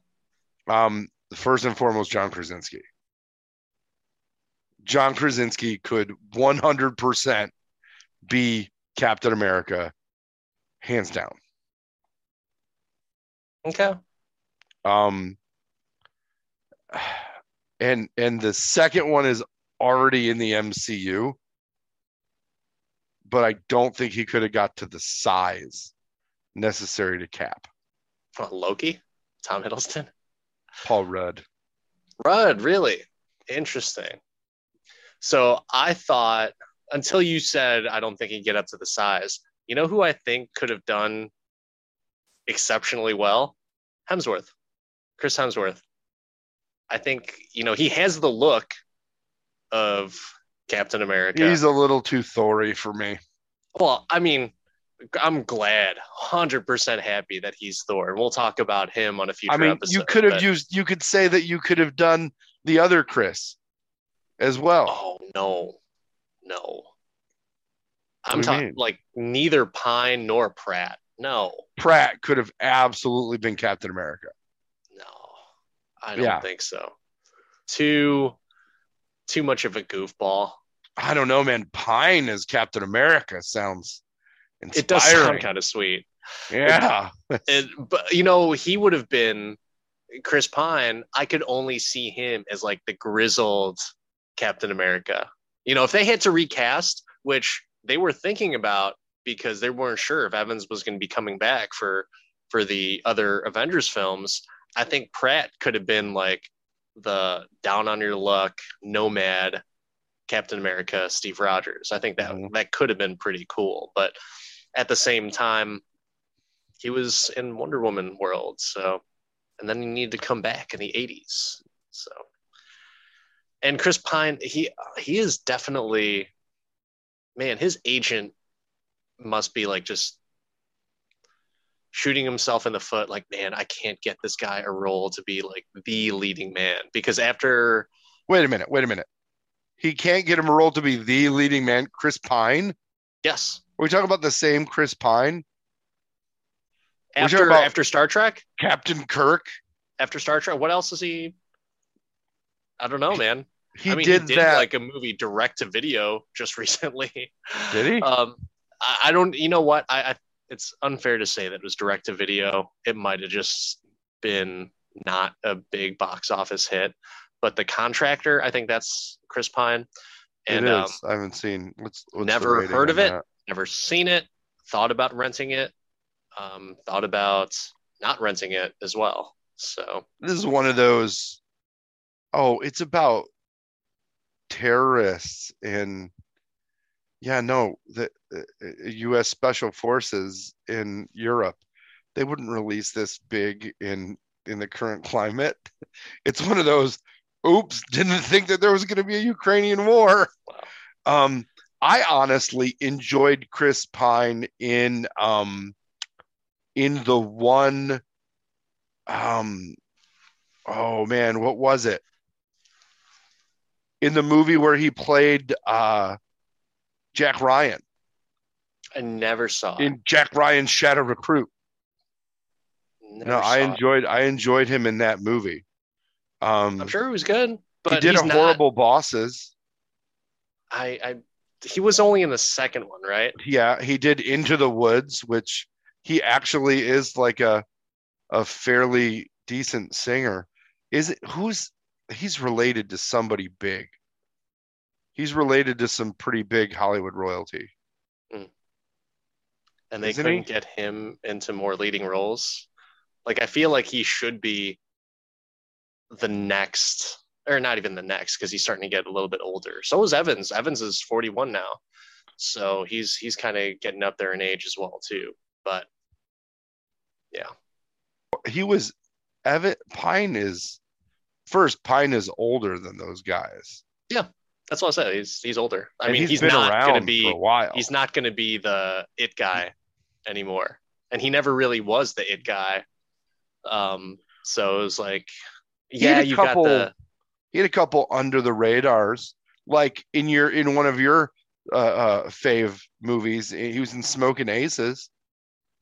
Um, first and foremost, John Krasinski. John Krasinski could 100% be Captain America, hands down. Okay. Um, and and the second one is already in the MCU, but I don't think he could have got to the size necessary to cap. Well, Loki, Tom Hiddleston, Paul Rudd. Rudd, really interesting. So I thought until you said I don't think he'd get up to the size. You know who I think could have done exceptionally well? Hemsworth, Chris Hemsworth. I think you know he has the look of Captain America. He's a little too Thory for me. Well, I mean, I'm glad, hundred percent happy that he's Thor, and we'll talk about him on a future. I mean, episode, you could have but... used. You could say that you could have done the other Chris as well. Oh no, no. I'm talking like neither Pine nor Pratt. No, Pratt could have absolutely been Captain America. I don't yeah. think so. Too too much of a goofball. I don't know, man. Pine as Captain America sounds inspiring. It does sound kind of sweet. Yeah. It, it, but you know, he would have been Chris Pine. I could only see him as like the grizzled Captain America. You know, if they had to recast, which they were thinking about because they weren't sure if Evans was going to be coming back for for the other Avengers films, I think Pratt could have been like the down on your luck nomad Captain America Steve Rogers. I think that mm-hmm. that could have been pretty cool, but at the same time he was in Wonder Woman world, so and then he needed to come back in the 80s. So, and Chris Pine, he he is definitely, man, his agent must be like just shooting himself in the foot. Like, man, I can't get this guy a role to be like the leading man because after. Wait a minute. Wait a minute. He can't get him a role to be the leading man. Chris Pine. Yes. Are we talking about the same Chris Pine? After after Star Trek, Captain Kirk. after Star Trek, what else is he? I don't know, man. He I mean, did he did that. like a movie direct to video just [LAUGHS] recently. Did he? Um, I, don't. You know what? I, I it's unfair to say that it was direct to video. It might have just been not a big box office hit. But the contractor, I think that's Chris Pine, and it um. I haven't seen. What's, what's never heard of it. that? never seen it. Thought about renting it. Um, thought about not renting it as well. So This is one of those. Oh, it's about terrorists and yeah, no, the uh, U.S. Special Forces in Europe. They wouldn't release this big in in the current climate. [LAUGHS] It's one of those. Oops, didn't think that there was going to be a Ukrainian war. Um, I honestly enjoyed Chris Pine in um in the one um oh man, what was it? In the movie where he played uh Jack Ryan I never saw. it. in Jack Ryan's Shadow Recruit. Never No, I saw it. enjoyed I enjoyed him in that movie. Um I'm sure it was good, but he did a not- horrible bosses. I, I he was only in the second one, right? Yeah, he did Into the Woods, which he actually is like a a fairly decent singer. Is it who's he's related to somebody big. He's related to some pretty big Hollywood royalty. Hmm. And they Isn't couldn't he? get him into more leading roles. Like I feel like he should be the next, or not even the next, because he's starting to get a little bit older. So is Evans. Evans is 41 now, so he's he's kind of getting up there in age as well too. But yeah, He was Evan Pine is first Pine is older than those guys. That's what I said. He's he's older. I And mean, he's, been not around going to be for a while. he's not going to be the it guy anymore and he never really was the it guy um so it was like yeah you couple- got the he had a couple under the radars like in your in one of your uh, uh fave movies he was in smoking aces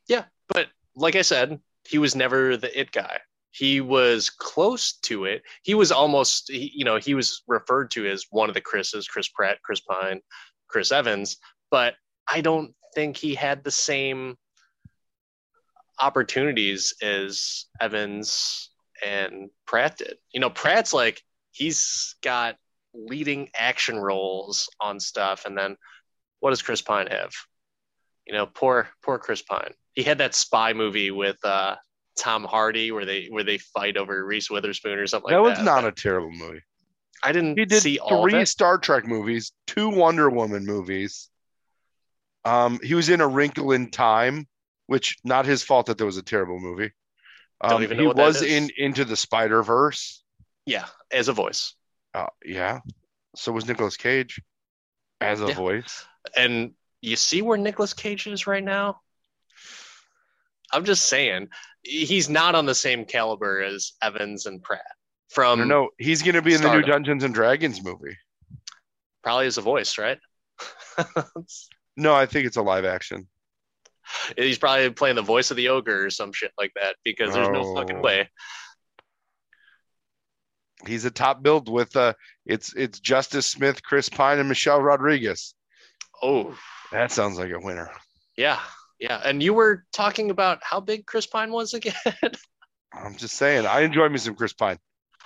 Yeah, but like i said he was never the it guy he was close to it. He was almost he, you know he was referred to as one of the chris's chris pratt chris pine chris evans but i don't think he had the same opportunities as evans and pratt did. You know pratt's like he's got leading action roles on stuff and then what does chris pine have? You know poor poor chris pine. He had that spy movie with uh tom hardy where they where they fight over reese witherspoon or something that like was that. not but a terrible movie. I didn't he did see all of three star trek movies two wonder woman movies. Um he was in a wrinkle in time which not his fault that there was a terrible movie. Don't um, even know he was in into the spider verse yeah as a voice. Uh, yeah. So was Nicolas Cage as a Yeah. voice. And you see where Nicolas Cage is right now? I'm just saying he's not on the same caliber as evans and pratt from don't. He's going to be in the new Dungeons and Dragons movie. probably as a voice right [LAUGHS] No, I think it's a live action. he's probably playing the voice of the ogre or some shit like that because there's no fucking Oh. way He's a top build with uh it's it's Justice Smith, Chris Pine, and Michelle Rodriguez. oh That sounds like a winner. Yeah, yeah. And you were talking about how big Chris Pine was again. [LAUGHS] I'm just saying, I enjoy me some Chris Pine.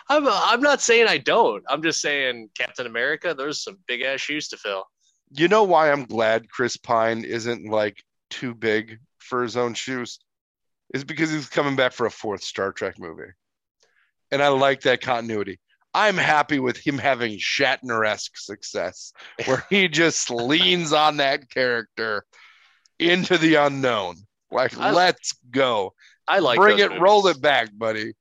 I'm I'm not saying I don't. I'm just saying Captain America. There's some big ass shoes to fill. You know why I'm glad Chris Pine isn't like too big for his own shoes? Is because he's coming back for a fourth Star Trek movie. And I like that continuity. I'm happy with him having Shatner esque success, where he just [LAUGHS] leans on that character into the unknown. Like, I- let's go. I like Bring those it, roll it back, buddy.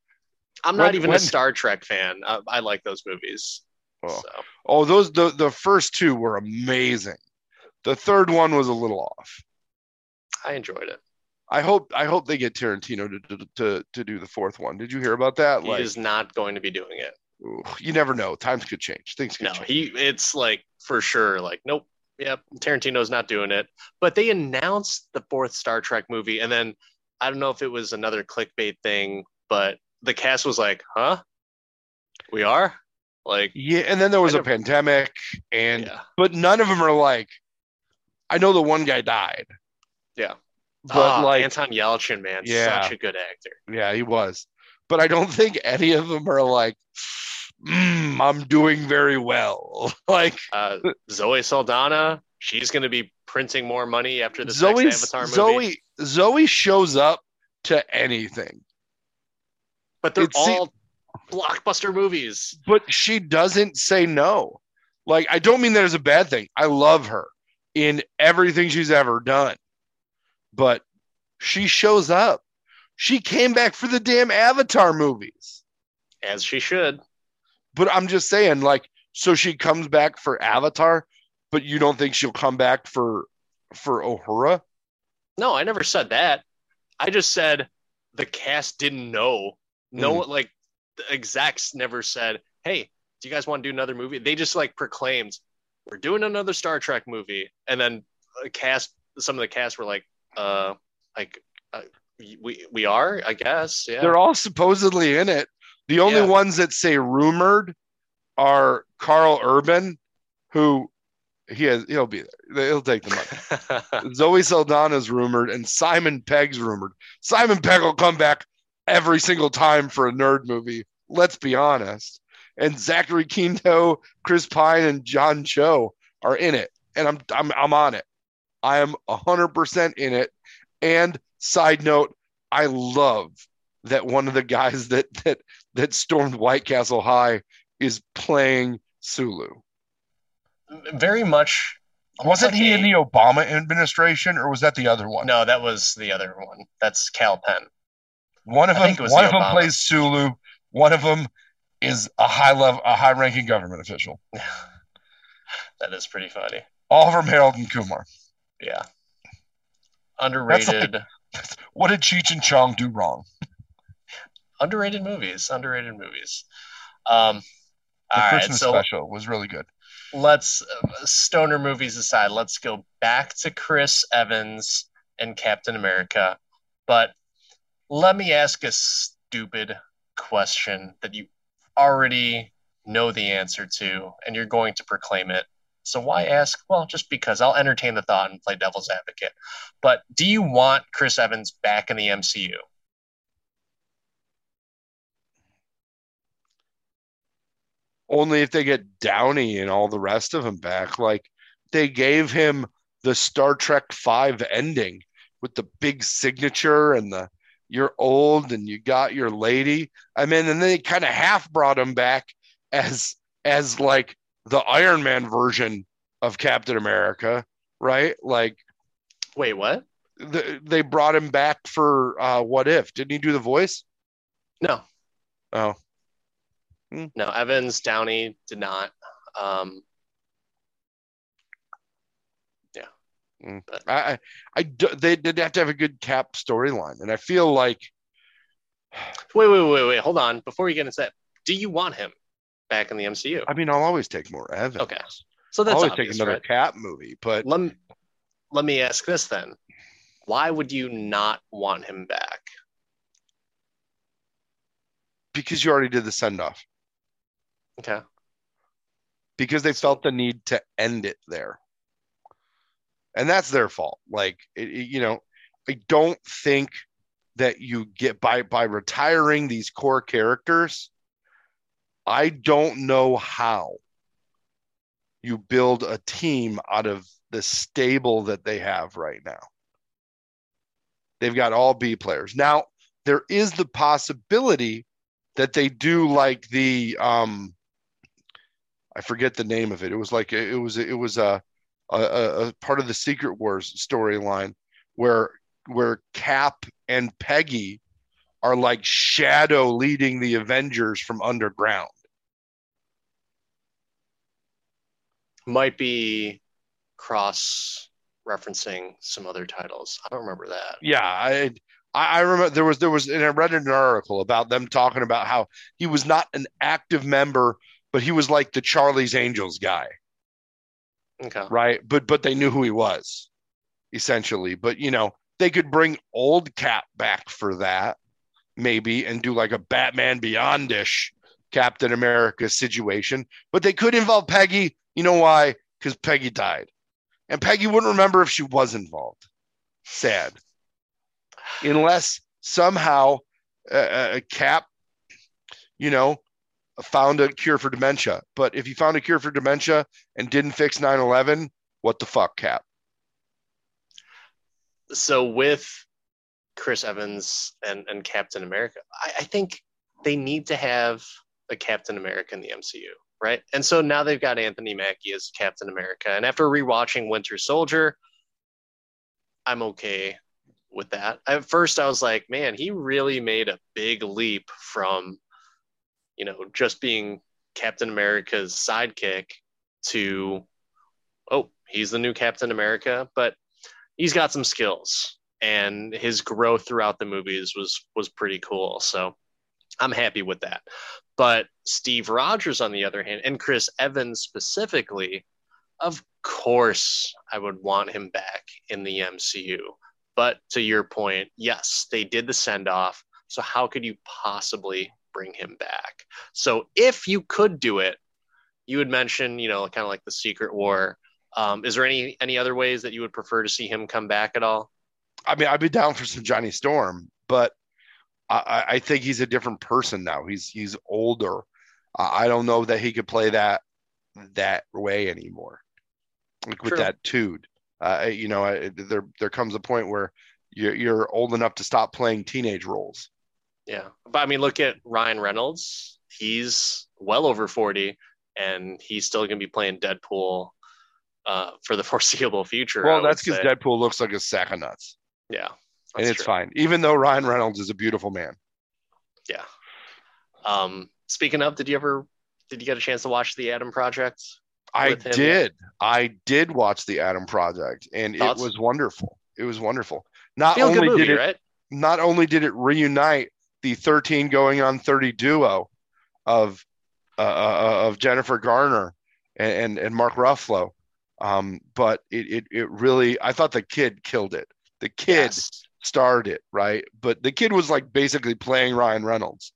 I'm not When- even when- a Star Trek fan. I, I like those movies. Oh. So Oh, those the the first two were amazing. The third one was a little off. I enjoyed it. I hope I hope they get Tarantino to to to, to do the fourth one. Did you hear about that? He is not going to be doing it. you never know. Times could change. Things could No, change. he it's like for sure, like, nope, yep, Tarantino's not doing it. But they announced the fourth Star Trek movie, and then I don't know if it was another clickbait thing, but the cast was like, huh? We are? Like, yeah, and then there was a pandemic, and yeah. but none of them are like. I know the one guy died. Yeah. but Ah, like, Anton Yelchin, man, Yeah. such a good actor. yeah, he was. But I don't think any of them are like, mm, I'm doing very well. [LAUGHS] like Uh, Zoe Saldana, she's going to be printing more money after the Zoe, next Avatar movie. Zoe, Zoe shows up to anything, but they're it se- all blockbuster movies. but she doesn't say no. Like, I don't mean that as a bad thing. I love her in everything she's ever done, but she shows up. She came back for the damn Avatar movies. As she should. But I'm just saying, like, so she comes back for Avatar, but you don't think she'll come back for for Uhura? No, I never said that. I just said the cast didn't know. No, like the execs never said, "Hey, do you guys want to do another movie?" They just like proclaimed, "We're doing another Star Trek movie," and then the cast, some of the cast were like, "Uh, like uh, we we are, I guess, yeah." They're all supposedly in it. The only Yeah. ones that say rumored are Karl Urban, who he has he'll be there. He'll take the money. [LAUGHS] Zoe Saldana's rumored and Simon Pegg's rumored. Simon Pegg will come back every single time for a nerd movie. Let's be honest. And Zachary Quinto, Chris Pine, and John Cho are in it, and I'm I'm I'm on it. I am hundred percent in it. And side note, I love that one of the guys that that that stormed White Castle High is playing Sulu. Very much. Wasn't he in the Obama administration, or was that the other one? No, that was the other one. That's Kal Penn. One of I them, was one the of them plays Sulu. One of them is a high level, a high ranking government official. [LAUGHS] that is pretty funny. All from Harold and Kumar. Yeah. Underrated. [LAUGHS] What did Cheech and Chong do wrong? Underrated movies. Underrated movies. Um. The all right, Christmas so special was really good. let's uh, stoner movies aside. Let's go back to Chris Evans and Captain America. But let me ask a stupid question that you already know the answer to, and you're going to proclaim it. So why ask? Well, just because I'll entertain the thought and play devil's advocate. But do you want Chris Evans back in the MCU? Only if they get Downey and all the rest of them back. Like they gave him the Star Trek Five ending with the big signature and the you're old and you got your lady. I mean, and they kind of half brought him back as as like the Iron Man version of Captain America, right? Like Wait, what? the, they brought him back for uh, What If? Didn't he do the voice? No, Oh, no. Evans, Downey did not. Um, I, I, I do- they did have to have a good Cap storyline, and I feel like [SIGHS] wait, wait, wait, wait. Hold on. Before we get into that, do you want him back in the MCU? I mean, I'll always take more Evans. Okay. So I'll that's always obvious, take another right? Cap movie, but Let let me ask this then. Why would you not want him back? because you already did the send off, Okay. because they felt the need to end it there, and that's their fault. Like, it, it- you know, I don't think that you get by by retiring these core characters. I don't know how you build a team out of the stable that they have right now. They've got all B players. Now, there is the possibility that they do like the um I forget the name of it. It was like it was it was a a, a part of the Secret Wars storyline where where Cap and Peggy are like Shadow leading the Avengers from underground. Might be cross referencing some other titles. I don't remember that. Yeah, I I remember there was there was and I read an article about them talking about how he was not an active member, but he was like the Charlie's Angels guy. Okay. Right. But but they knew who he was, essentially. But you know, they could bring old Cap back for that, maybe, and do like a Batman Beyondish Captain America situation. But they could involve Peggy. You know why? Because Peggy died. And Peggy wouldn't remember if she was involved. Sad. Unless somehow a, a Cap, you know, found a cure for dementia. But if you found a cure for dementia and didn't fix 9 11, what the fuck, Cap? So with Chris Evans and, and Captain America, I, I think they need to have a Captain America in the MCU, right? And so now they've got Anthony Mackie as Captain America. And after rewatching Winter Soldier, I'm okay with that. At first, I was like, man, he really made a big leap from, you know, just being Captain America's sidekick to, oh, he's the new Captain America. But he's got some skills, and his growth throughout the movies was was pretty cool. So I'm happy with that. But Steve Rogers, on the other hand, and Chris Evans specifically, of course, I would want him back in the MCU. But to your point, yes, they did the send off. So how could you possibly bring him back? So if you could do it, you would mention, you know, kind of like the Secret War. Um, is there any any other ways that you would prefer to see him come back at all? I mean, I'd be down for some Johnny Storm, but I, I think he's a different person now. He's he's older. I don't know that he could play that that way anymore, like with True. that tude uh, you know, there there comes a point where you're, you're old enough to stop playing teenage roles. Yeah, but I mean, look at Ryan Reynolds. He's well over forty, and he's still going to be playing Deadpool uh, for the [LAUGHS] foreseeable future. Well, that's because Deadpool looks like a sack of nuts. Yeah, and it's true. fine, even though Ryan Reynolds is a beautiful man. Yeah. Um, speaking of, did you ever did you get a chance to watch the Adam Project? I did. I did watch the Adam Project, and Thoughts? it was wonderful. It was wonderful. Not Feel only movie, did it, right? not only did it reunite the 13 going on 30 duo of uh, uh, of Jennifer Garner and, and, and Mark Ruffalo, um, but it, it it really I thought the kid killed it. The kid yes. starred it right, but the kid was like basically playing Ryan Reynolds.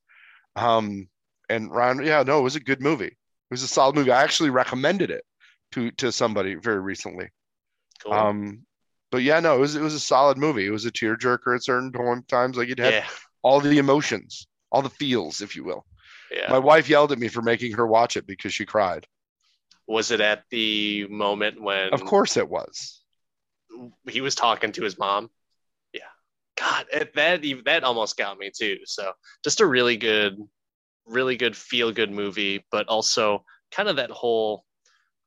Um, and Ryan, yeah, no, it was a good movie It was a solid movie. I actually recommended it to to somebody very recently. Cool. Um, but yeah, no, it was it was a solid movie. It was a tearjerker at certain times. Like it had yeah. All the emotions, all the feels, if you will. Yeah. My wife yelled at me for making her watch it because she cried. Was it at the moment when? Of course, it was. He was talking to his mom. Yeah, God, that that almost got me too. So just a really good really good feel good movie, but also kind of that whole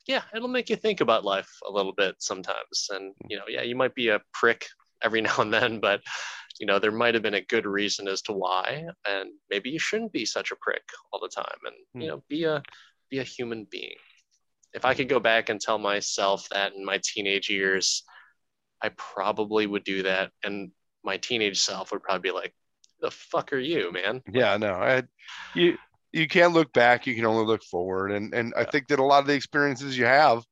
yeah, it'll make you think about life a little bit sometimes. And mm-hmm. you know, yeah, you might be a prick every [LAUGHS] now and then, but you know, there might have been a good reason as to why, and maybe you shouldn't be such a prick all the time, and you hmm. know, be a be a human being. If I could go back and tell myself that in my teenage years, I probably would do that, and my teenage self would probably be like, the fuck are you, man? Yeah, no, I, you you can't look back. You can only look forward, and and yeah. I think that a lot of the experiences you have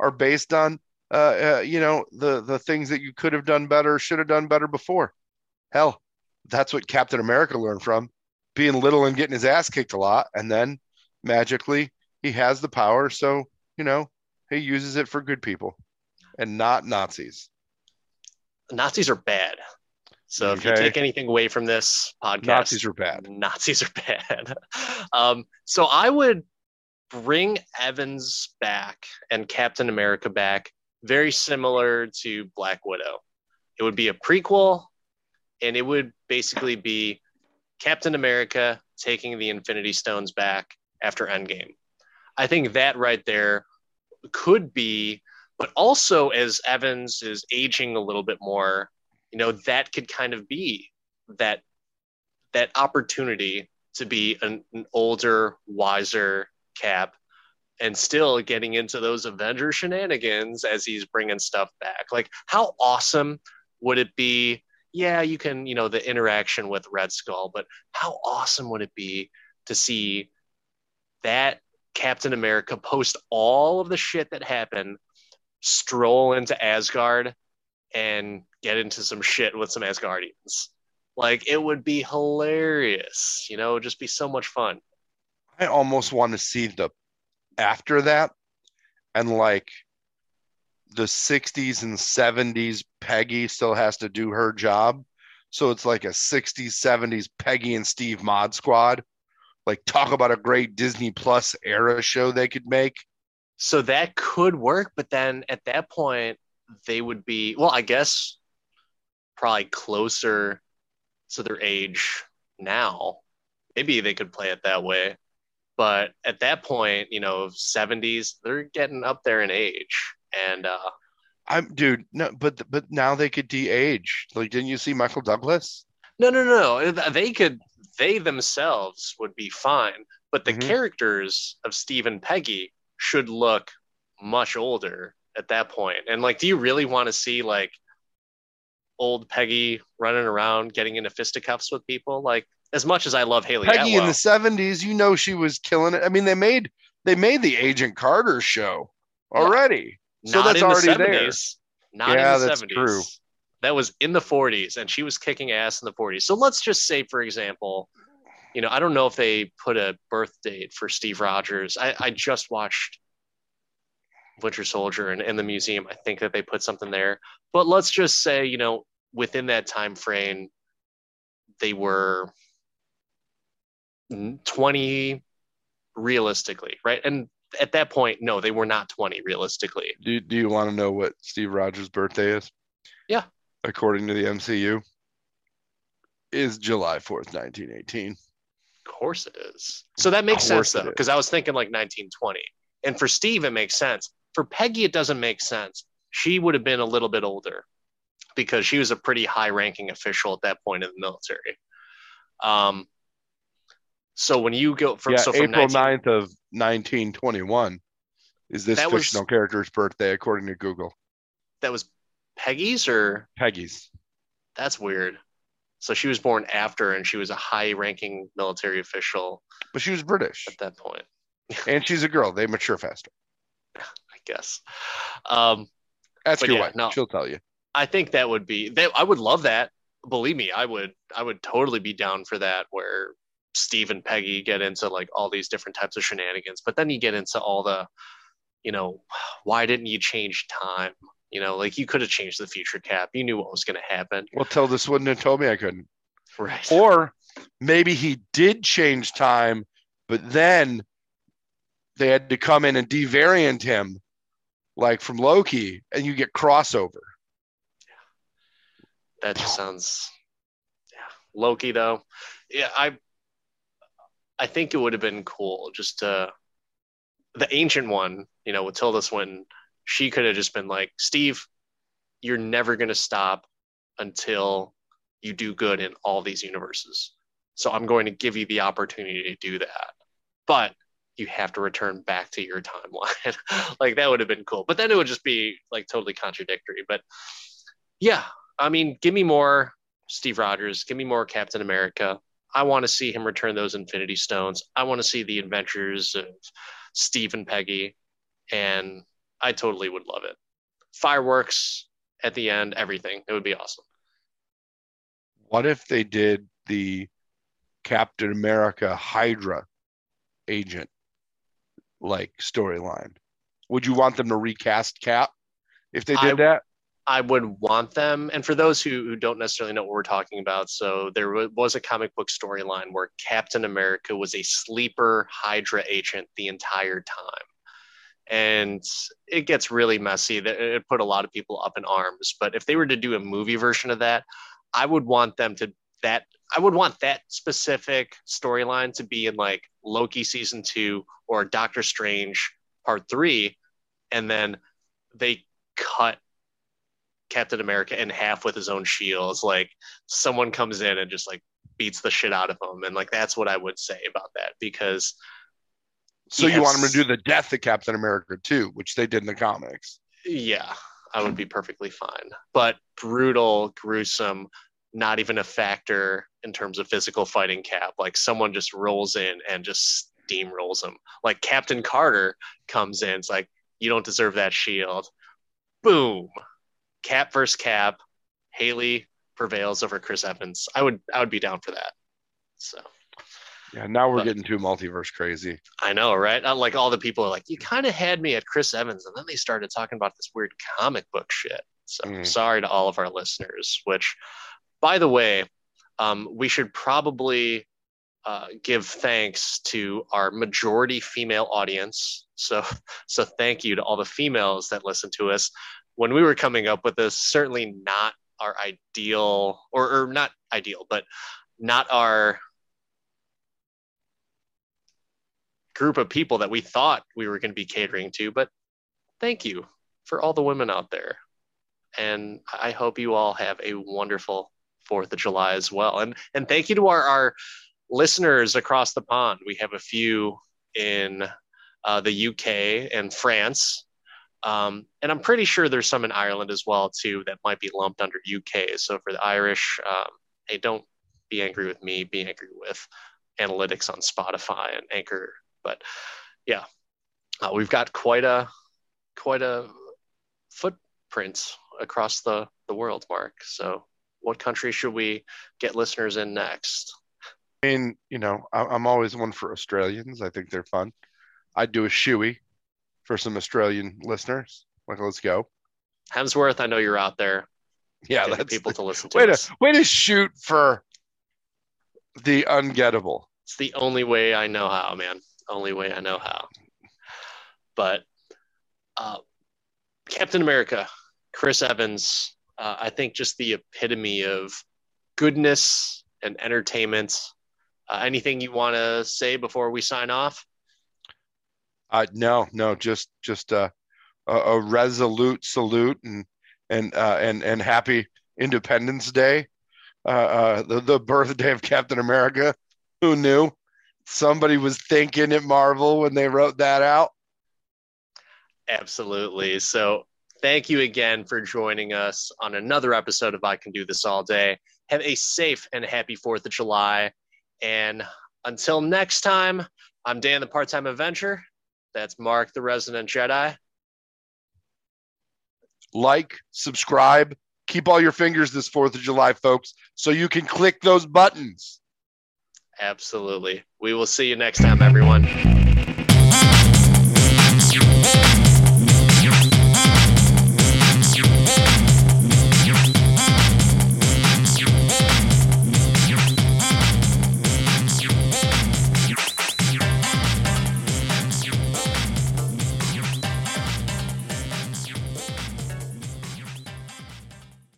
are based on, uh, uh, you know, the the things that you could have done better, should have done better before. Hell, that's what Captain America learned from being little and getting his ass kicked a lot, and then magically he has the power. So you know he uses it for good people and not Nazis. Nazis are bad. So okay. if you take anything away from this podcast, Nazis are bad. Nazis are [LAUGHS] bad. um, so I would bring Evans back and Captain America back, very similar to Black Widow. It would be a prequel, and it would basically be Captain America taking the Infinity Stones back after Endgame. I think that right there could be, but also as Evans is aging a little bit more, you know that could kind of be that that opportunity to be an, an older, wiser Cap and still getting into those Avenger shenanigans as he's bringing stuff back. Like, how awesome would it be? Yeah, you can, you know, the interaction with Red Skull, but how awesome would it be to see that Captain America post all of the shit that happened, stroll into Asgard and get into some shit with some Asgardians? Like, it would be hilarious, you know, It would just be so much fun. I almost want to see the after that and like the 60s and 70s Peggy still has to do her job. So it's like a 60s, 70s Peggy and Steve mod squad. Like talk about a great Disney Plus era show they could make. So that could work, but then at that point they would be well, I guess probably closer to their age now. Maybe they could play it that way. But at that point, you know, 70s, they're getting up there in age. And uh I'm dude, no, but but now they could de-age. Like, didn't you see Michael Douglas? no, no, no. They could they themselves would be fine, but the Mhm. characters of Steve and Peggy should look much older at that point. And like, do you really want to see like old Peggy running around getting into fisticuffs with people? Like, as much as I love Hayley Peggy in the 70s, you know she was killing it. I mean, they made they made the Agent Carter show already. So not that's in the already there. 70s. Not Yeah, in the that's 70s. true. That was in the 40s, and she was kicking ass in the 40s. So let's just say, for example, you know, I don't know if they put a birth date for Steve Rogers. I, I just watched Winter Soldier and in the museum. I think that they put something there. But let's just say, you know, within that time frame, they were 20 realistically, right? And at that point, no, they were not 20 realistically. Do, do you want to know what Steve Rogers' birthday is? Yeah. According to the MCU, is July 4th, 1918. Of course it is. So that makes sense though, because I was thinking like 1920. And for Steve, it makes sense. For Peggy, it doesn't make sense. She would have been a little bit older because she was a pretty high ranking official at that point in the military. Um, so when you go from yeah, so from April 19 9th of 1921 is this That was- fictional character's birthday, according to Google. that was Peggy's or Peggy's. that's weird. So she was born after and she was a high ranking military official But she was British. at that point. [LAUGHS] and she's a girl. They mature faster. I guess. Um, Ask your yeah, wife. no. She'll tell you. I think that would be that I would love that. Believe me, I would I would totally be down for that where Steve and Peggy get into like all these different types of shenanigans, but then you get into all the you know, why didn't you change time? You know, like you could have changed the future cap. You knew what was going to happen. Well, Tilda wouldn't have told me I couldn't. Right. Or maybe he did change time, but then they had to come in and devariant him, like from Loki, and you get crossover. Yeah. that just sounds yeah. Loki though. Yeah, I I think it would have been cool just to the ancient one, you know, with Tilda Swinton, she could have just been like, Steve, you're never gonna stop until you do good in all these universes. So I'm going to give you the opportunity to do that. But you have to return back to your timeline. [LAUGHS] like that would have been cool. But then it would just be like totally contradictory. But yeah, I mean, give me more Steve Rogers, give me more Captain America. I want to see him return those Infinity Stones. I want to see the adventures of Steve and Peggy, and I totally would love it. Fireworks at the end, everything. It would be awesome. What if they did the Captain America Hydra agent like storyline? Would you want them to recast Cap if they did I- that? I would want them. And for those who, who don't necessarily know what we're talking about, so there was a comic book storyline where Captain America was a sleeper Hydra agent the entire time. And it gets really messy. It put a lot of people up in arms. But if they were to do a movie version of that, I would want them to that I would want that specific storyline to be in like Loki season two or Doctor Strange part three, and then they cut Captain America in half with his own shield. It's like someone comes in and just like beats the shit out of him, and like that's what I would say about that because. So you want has- him to do the death of Captain America too, which they did in the comics. Yeah, I would be perfectly fine. But brutal, gruesome, not even a factor in terms of physical fighting cap. Like someone just rolls in and just steamrolls him. Like Captain Carter comes in, it's like, you don't deserve that shield. Boom. Cap versus Cap. Hayley prevails over Chris Evans. I would I would be down for that. So Yeah, now we're But- getting too multiverse crazy. I know, right? Uh, Like all the people are like, you kind of had me at Chris Evans, and then they started talking about this weird comic book shit. So Mm. sorry to all of our listeners. Which, by the way, um, we should probably uh, give thanks to our majority female audience. So, [LAUGHS] so thank you to all the females that listen to us. When we were coming up with this, certainly not our ideal, or, or not ideal, but not our group of people that we thought we were going to be catering to. But thank you for all the women out there. And I hope you all have a wonderful Fourth of July as well. And and thank you to our, our listeners across the pond. We have a few in uh, the UK and France. Um, and I'm pretty sure there's some in Ireland as well too that might be lumped under UK. So for the Irish, um, hey, don't be angry with me. Be angry with analytics on Spotify and Anchor. But yeah, uh, we've got quite a quite a footprint across the the world, Mark. So what country should we get listeners in next? I mean, you know, I, I'm always one for Australians. I think they're fun. I'd do a shoey for some Australian listeners. Like, let's go. Hemsworth, I know you're out there. Yeah, that's people to listen to way us. to way to shoot for the ungettable. It's the only way I know how, man. Only way I know how. But uh, Captain America, Chris Evans, uh, I think just the epitome of goodness and entertainment. Uh, anything you want to say before we sign off? Uh, no, no, just just uh, a, a resolute salute and and uh, and and happy Independence Day, uh, uh, the the birthday of Captain America. Who knew? Somebody was thinking at Marvel when they wrote that out. Absolutely. So, thank you again for joining us on another episode of I Can Do This All Day. Have a safe and happy 4th of July. And until next time, I'm Dan, the part time adventure. That's Mark, the resident Jedi. Like, subscribe, keep all your fingers this 4th of July, folks, so you can click those buttons. Absolutely. We will see you next time, everyone.